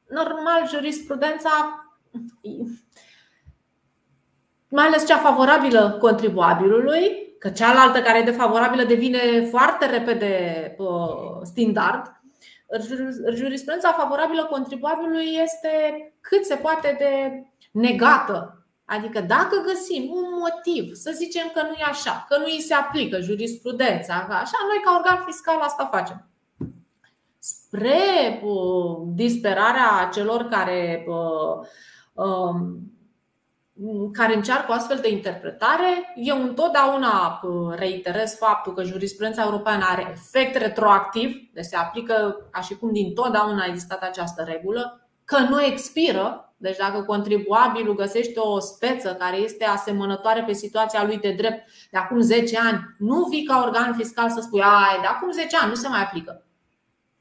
B: normal jurisprudența mai ales cea favorabilă contribuabilului, că cealaltă care e defavorabilă devine foarte repede standard. Jurisprudența favorabilă contribuabilului este cât se poate de negată Adică dacă găsim un motiv să zicem că nu e așa, că nu îi se aplică jurisprudența, așa, noi ca organ fiscal asta facem. Spre disperarea celor care, um, care încearcă o astfel de interpretare, eu întotdeauna reiterez faptul că jurisprudența europeană are efect retroactiv, deci se aplică așa și cum din totdeauna a existat această regulă, că nu expiră deci dacă contribuabilul găsește o speță care este asemănătoare pe situația lui de drept de acum 10 ani, nu vii ca organ fiscal să spui, ai, de acum 10 ani nu se mai aplică.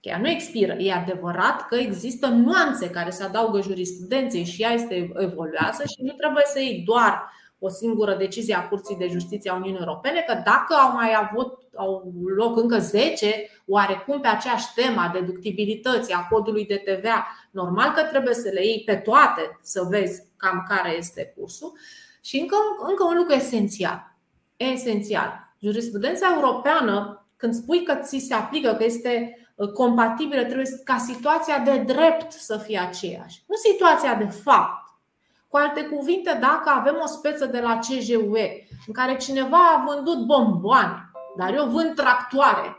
B: Ea nu expiră. E adevărat că există nuanțe care se adaugă jurisprudenței și ea este evoluează și nu trebuie să iei doar o singură decizie a Curții de Justiție a Uniunii Europene, că dacă au mai avut au loc încă 10, oarecum pe aceeași temă a deductibilității, a codului de TVA, normal că trebuie să le iei pe toate să vezi cam care este cursul. Și încă, încă un lucru esențial. Esențial. Jurisprudența europeană, când spui că ți se aplică, că este uh, compatibilă, trebuie ca situația de drept să fie aceeași, nu situația de fapt. Cu alte cuvinte, dacă avem o speță de la CJUE în care cineva a vândut bomboane, dar eu vând tractoare,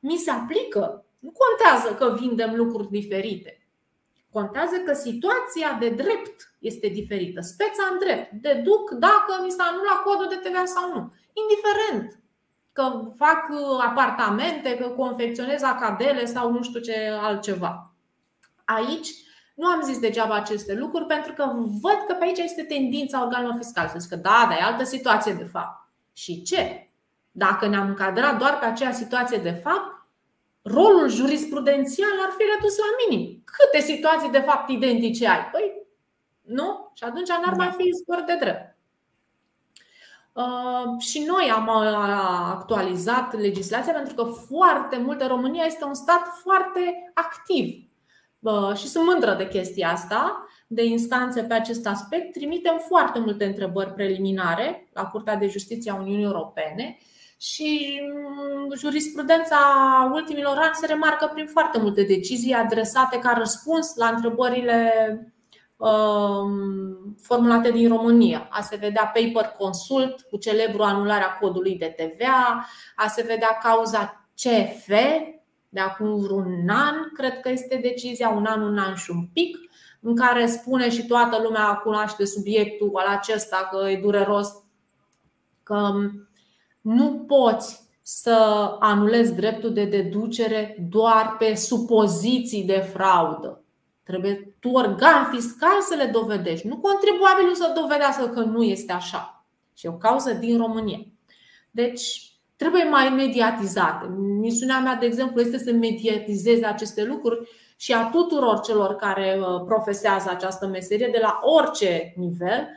B: mi se aplică. Nu contează că vindem lucruri diferite. Contează că situația de drept este diferită. Speța în drept. Deduc dacă mi s-a anulat codul de TVA sau nu. Indiferent că fac apartamente, că confecționez acadele sau nu știu ce altceva. Aici nu am zis degeaba aceste lucruri pentru că văd că pe aici este tendința organelor fiscale să zică da, dar e altă situație de fapt. Și ce? Dacă ne-am încadrat doar pe aceea situație de fapt, rolul jurisprudențial ar fi redus la minim. Câte situații de fapt identice ai? Păi, nu? Și atunci n-ar mai fi spor de drept. Uh, și noi am actualizat legislația pentru că foarte multe România este un stat foarte activ și sunt mândră de chestia asta, de instanțe pe acest aspect. Trimitem foarte multe întrebări preliminare la Curtea de Justiție a Uniunii Europene și mm, jurisprudența ultimilor ani se remarcă prin foarte multe decizii adresate ca răspuns la întrebările um, formulate din România. A se vedea paper consult cu celebru anularea codului de TVA, a se vedea cauza CF, de acum vreun an, cred că este decizia, un an, un an și un pic, în care spune și toată lumea cunoaște subiectul al acesta, că e dureros, că nu poți să anulezi dreptul de deducere doar pe supoziții de fraudă. Trebuie tu, organ fiscal, să le dovedești, nu contribuabilul să dovedească că nu este așa. Și o cauză din România. Deci, trebuie mai mediatizate. Misiunea mea, de exemplu, este să mediatizeze aceste lucruri și a tuturor celor care uh, profesează această meserie de la orice nivel,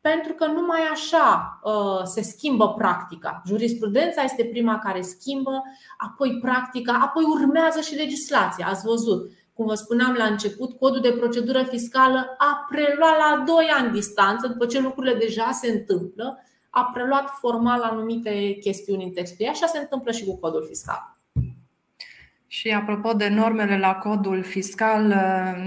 B: pentru că numai așa uh, se schimbă practica. Jurisprudența este prima care schimbă, apoi practica, apoi urmează și legislația. Ați văzut cum vă spuneam la început, codul de procedură fiscală a preluat la 2 ani distanță, după ce lucrurile deja se întâmplă, a preluat formal anumite chestiuni în textul. Așa se întâmplă și cu codul fiscal.
A: Și apropo de normele la codul fiscal,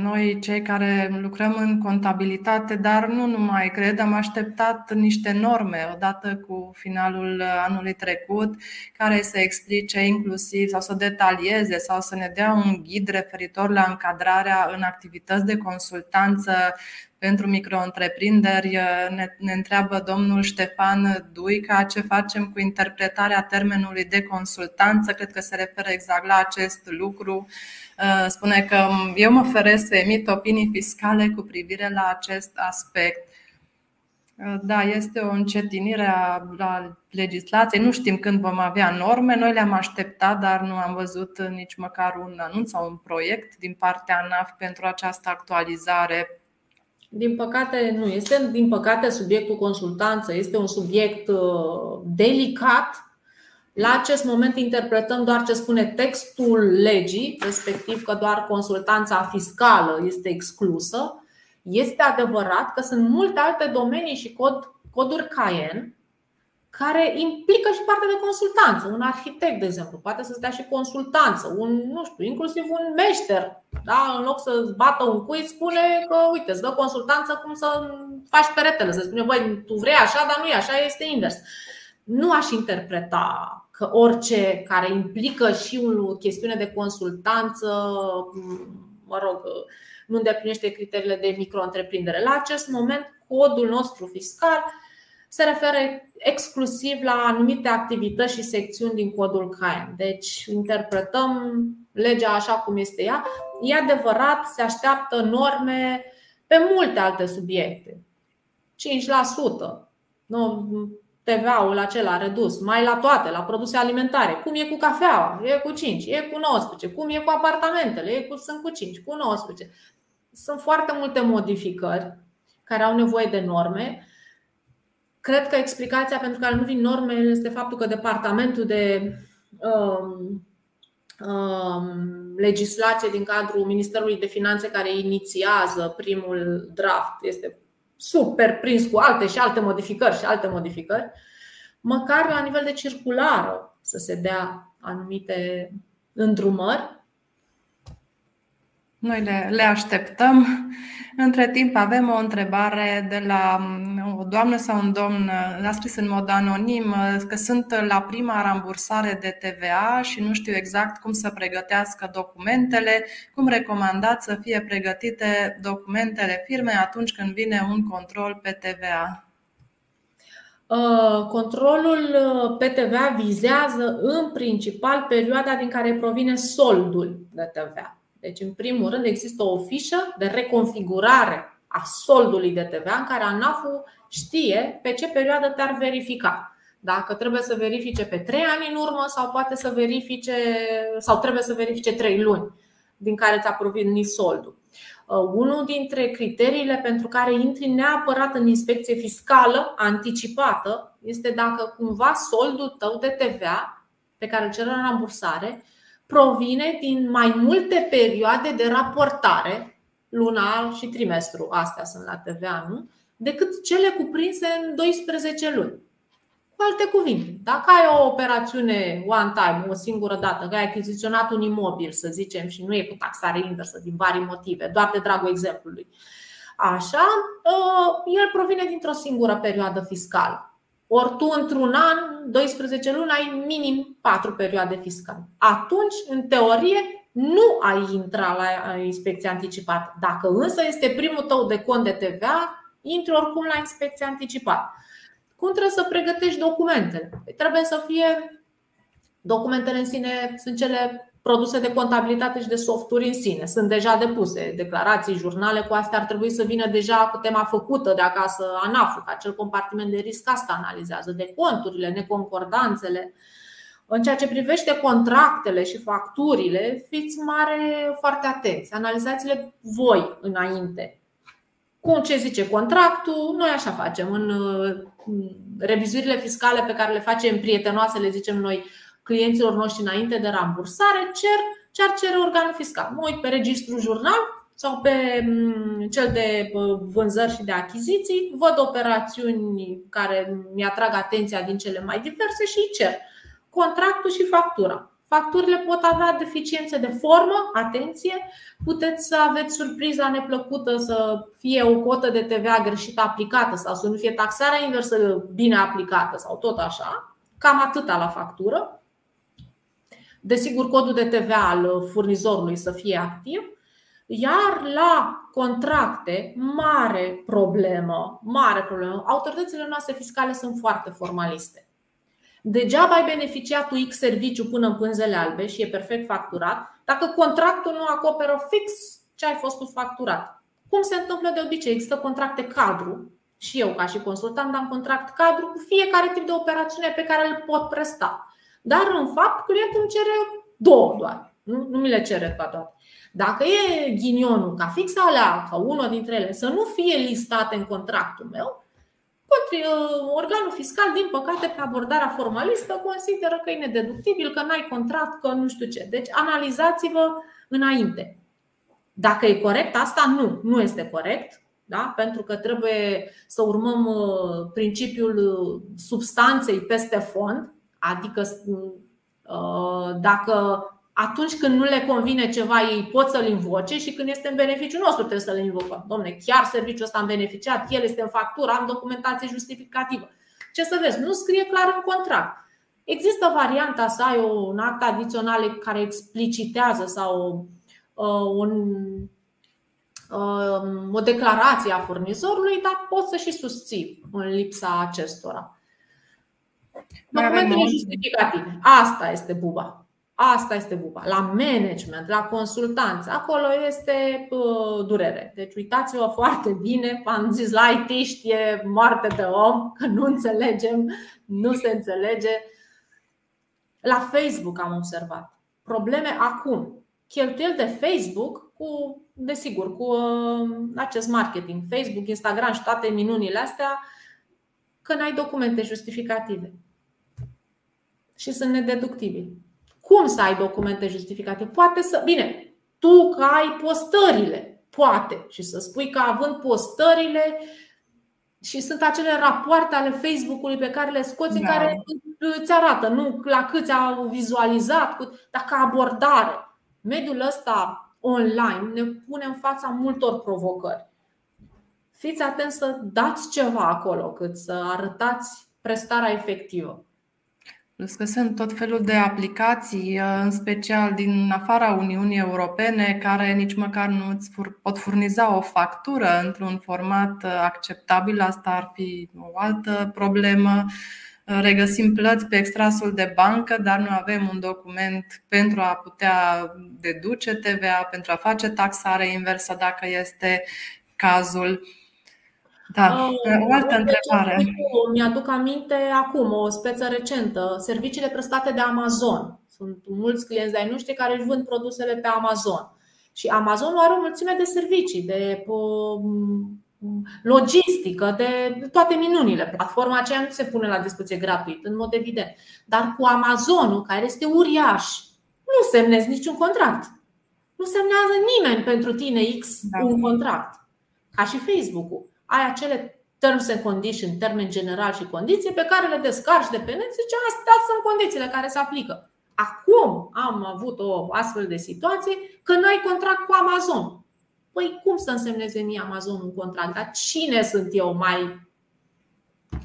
A: noi cei care lucrăm în contabilitate, dar nu numai, cred, am așteptat niște norme odată cu finalul anului trecut care să explice inclusiv sau să detalieze sau să ne dea un ghid referitor la încadrarea în activități de consultanță pentru micro-întreprinderi. Ne, ne întreabă domnul Ștefan Duica ce facem cu interpretarea termenului de consultanță. Cred că se referă exact la acest lucru. Uh, spune că eu mă feresc să emit opinii fiscale cu privire la acest aspect. Uh, da, este o încetinire a la legislației. Nu știm când vom avea norme. Noi le-am așteptat, dar nu am văzut nici măcar un anunț sau un proiect din partea ANAF pentru această actualizare
B: din păcate, nu este, din păcate, subiectul consultanță este un subiect uh, delicat. La acest moment interpretăm doar ce spune textul legii, respectiv că doar consultanța fiscală este exclusă. Este adevărat că sunt multe alte domenii și cod, coduri CAEN care implică și partea de consultanță. Un arhitect, de exemplu, poate să dea și consultanță, un, nu știu, inclusiv un meșter, da? în loc să bată un cuiț, spune că, uite, îți dă consultanță cum să faci peretele, să spune, băi, tu vrei așa, dar nu e așa, este invers. Nu aș interpreta că orice care implică și o chestiune de consultanță, mă rog, nu îndeplinește criteriile de micro-întreprindere. La acest moment, codul nostru fiscal se referă exclusiv la anumite activități și secțiuni din codul CAEN. Deci interpretăm legea așa cum este ea. E adevărat, se așteaptă norme pe multe alte subiecte. 5%. Nu, TVA-ul acela redus, mai la toate, la produse alimentare. Cum e cu cafeaua? E cu 5, e cu 19. Cum e cu apartamentele? E cu, sunt cu 5, cu 19. Sunt foarte multe modificări care au nevoie de norme Cred că explicația pentru care nu vin normele este faptul că Departamentul de um, um, legislație din cadrul Ministerului de Finanțe care inițiază primul draft este super prins cu alte și alte modificări și alte modificări, măcar la nivel de circulară să se dea anumite îndrumări
A: noi le, le așteptăm. Între timp avem o întrebare de la mm, o doamnă sau un domn, a scris în mod anonim că sunt la prima rambursare de TVA și nu știu exact cum să pregătească documentele, cum recomandați să fie pregătite documentele firmei atunci când vine un control pe TVA.
B: Uh, controlul uh, pe TVA vizează în principal perioada din care provine soldul de TVA. Deci, în primul rând, există o fișă de reconfigurare a soldului de TVA în care ANAF-ul știe pe ce perioadă te-ar verifica. Dacă trebuie să verifice pe 3 ani în urmă sau poate să verifice sau trebuie să verifice 3 luni din care ți-a provenit soldul. Uh, unul dintre criteriile pentru care intri neapărat în inspecție fiscală anticipată este dacă cumva soldul tău de TVA pe care îl cer în rambursare provine din mai multe perioade de raportare, lunar și trimestru, astea sunt la TVA, nu? decât cele cuprinse în 12 luni. Cu alte cuvinte, dacă ai o operațiune one time, o singură dată, că ai achiziționat un imobil, să zicem, și nu e cu taxare inversă din vari motive, doar de dragul exemplului, așa, ă, el provine dintr-o singură perioadă fiscală. Ori tu într-un an, 12 luni, ai minim 4 perioade fiscale. Atunci, în teorie, nu ai intra la inspecția anticipată. Dacă însă este primul tău de cont de TVA, intri oricum la inspecția anticipată. Cum trebuie să pregătești documentele? Păi trebuie să fie documentele în sine sunt cele produse de contabilitate și de softuri în sine. Sunt deja depuse declarații, jurnale, cu astea ar trebui să vină deja cu tema făcută de acasă ANAF, acel compartiment de risc asta analizează, de conturile, neconcordanțele. În ceea ce privește contractele și facturile, fiți mare foarte atenți. Analizați-le voi înainte. Cum ce zice contractul, noi așa facem. În revizuirile fiscale pe care le facem prietenoase, le zicem noi, clienților noștri înainte de rambursare cer ce ar cere organul fiscal. Mă uit pe registrul jurnal sau pe mm, cel de vânzări și de achiziții, văd operațiuni care mi-atrag atenția din cele mai diverse și îi cer contractul și factura. Facturile pot avea deficiențe de formă, atenție, puteți să aveți surpriza neplăcută să fie o cotă de TVA greșită aplicată sau să nu fie taxarea inversă bine aplicată sau tot așa, cam atâta la factură. Desigur, codul de TVA al furnizorului să fie activ. Iar la contracte, mare problemă, mare problemă. Autoritățile noastre fiscale sunt foarte formaliste. Degeaba ai beneficiat tu X serviciu până în pânzele albe și e perfect facturat, dacă contractul nu acoperă fix ce ai fost tu facturat. Cum se întâmplă de obicei? Există contracte cadru și eu ca și consultant am contract cadru cu fiecare tip de operațiune pe care îl pot presta. Dar în fapt clientul îmi cere două doar. Nu, nu mi le cere pe toate. Dacă e ghinionul ca fix alea sau unul dintre ele să nu fie listate în contractul meu, Uh, organul fiscal, din păcate, pe abordarea formalistă, consideră că e nedeductibil, că n-ai contract, că nu știu ce. Deci analizați-vă înainte. Dacă e corect, asta nu, nu este corect, da? pentru că trebuie să urmăm uh, principiul uh, substanței peste fond, adică dacă atunci când nu le convine ceva, ei pot să-l invoce și când este în beneficiul nostru trebuie să-l invocăm. Domne, chiar serviciul ăsta am beneficiat, el este în factură, am documentație justificativă. Ce să vezi? Nu scrie clar în contract. Există varianta să ai un act adițional care explicitează sau uh, un, uh, o declarație a furnizorului, dar poți să și susții în lipsa acestora. Documentele justificative. Asta este buba. Asta este buba. La management, la consultanță, acolo este uh, durere. Deci uitați-vă foarte bine, am zis la IT știe moarte de om, că nu înțelegem, nu se înțelege. La Facebook am observat probleme acum. Cheltuieli de Facebook cu, desigur, cu uh, acest marketing, Facebook, Instagram și toate minunile astea, că n-ai documente justificative și sunt nedeductibili. Cum să ai documente justificate? Poate să. Bine, tu că ai postările, poate. Și să spui că având postările și sunt acele rapoarte ale Facebook-ului pe care le scoți da. în care îți arată nu la câți au vizualizat, dar ca abordare. Mediul ăsta online ne pune în fața multor provocări. Fiți atenți să dați ceva acolo, cât să arătați prestarea efectivă.
A: Plus că sunt tot felul de aplicații, uh, în special din afara Uniunii Europene, care nici măcar nu îți pot furniza o factură într-un format uh, acceptabil. Asta ar fi o altă problemă. Uh, regăsim plăți pe extrasul de bancă, dar nu avem un document pentru a putea deduce TVA, pentru a face taxare inversă dacă este cazul. Da, uh, o altă întrebare.
B: Mi-aduc aminte acum, o speță recentă, serviciile prestate de Amazon. Sunt mulți clienți de-ai noștri care își vând produsele pe Amazon. Și Amazon are o mulțime de servicii, de logistică, de toate minunile. Platforma aceea nu se pune la dispoziție gratuit, în mod evident. Dar cu Amazonul, care este uriaș, nu semnezi niciun contract. Nu semnează nimeni pentru tine X da. un contract. Ca și Facebook-ul ai acele terms and conditions, termen general și condiții pe care le descarci de pe net și zice astea sunt condițiile care se aplică. Acum am avut o astfel de situație că nu ai contract cu Amazon. Păi cum să însemneze mie Amazon un contract? Dar cine sunt eu mai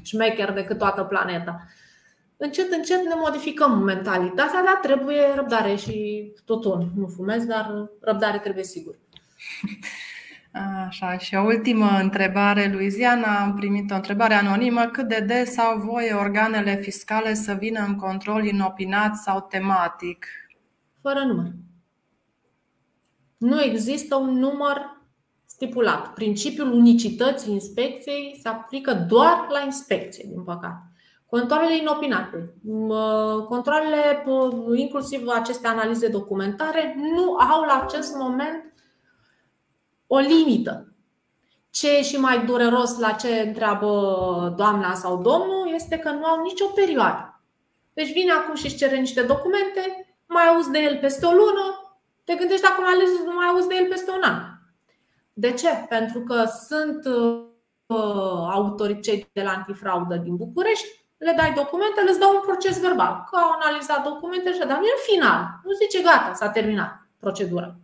B: șmecher decât toată planeta? Încet, încet ne modificăm mentalitatea, dar trebuie răbdare și totul. Nu fumez, dar răbdare trebuie sigur.
A: Așa, și o ultimă întrebare, Luiziana. Am primit o întrebare anonimă. Cât de des au voie organele fiscale să vină în control inopinat sau tematic?
B: Fără număr. Nu există un număr stipulat. Principiul unicității inspecției se aplică doar la inspecție, din păcate. Controlele inopinate, controlele, inclusiv aceste analize documentare, nu au la acest moment o limită. Ce e și mai dureros la ce întreabă doamna sau domnul este că nu au nicio perioadă. Deci vine acum și își cere niște documente, mai auzi de el peste o lună, te gândești acum ales nu mai auzi de el peste un an. De ce? Pentru că sunt uh, autorități de la antifraudă din București, le dai documente, le dau un proces verbal. Că au analizat documente și dar nu în final. Nu zice gata, s-a terminat procedura.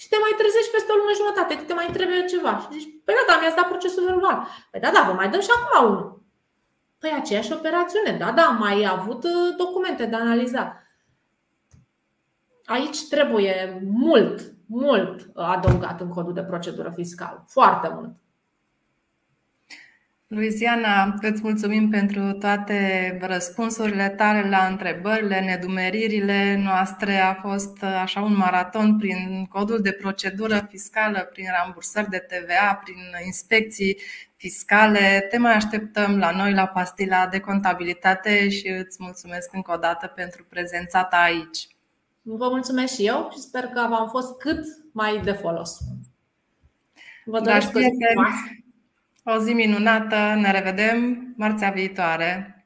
B: Și te mai trezești peste o lună jumătate, că te mai trebuie ceva. Și zici, păi da, da, mi-ați dat procesul verbal. Păi da, da, vă mai dăm și acum unul. Păi aceeași operațiune, da, da, mai avut uh, documente de analizat. Aici trebuie mult, mult adăugat în codul de procedură fiscală. Foarte mult.
A: Luiziana, îți mulțumim pentru toate răspunsurile tale la întrebările, nedumeririle noastre. A fost așa un maraton prin codul de procedură fiscală, prin rambursări de TVA, prin inspecții fiscale. Te mai așteptăm la noi la pastila de contabilitate și îți mulțumesc încă o dată pentru prezența ta aici.
B: Vă mulțumesc și eu și sper că v-am fost cât mai de folos.
A: Vă doresc o zi, o zi minunată, ne revedem marțea viitoare.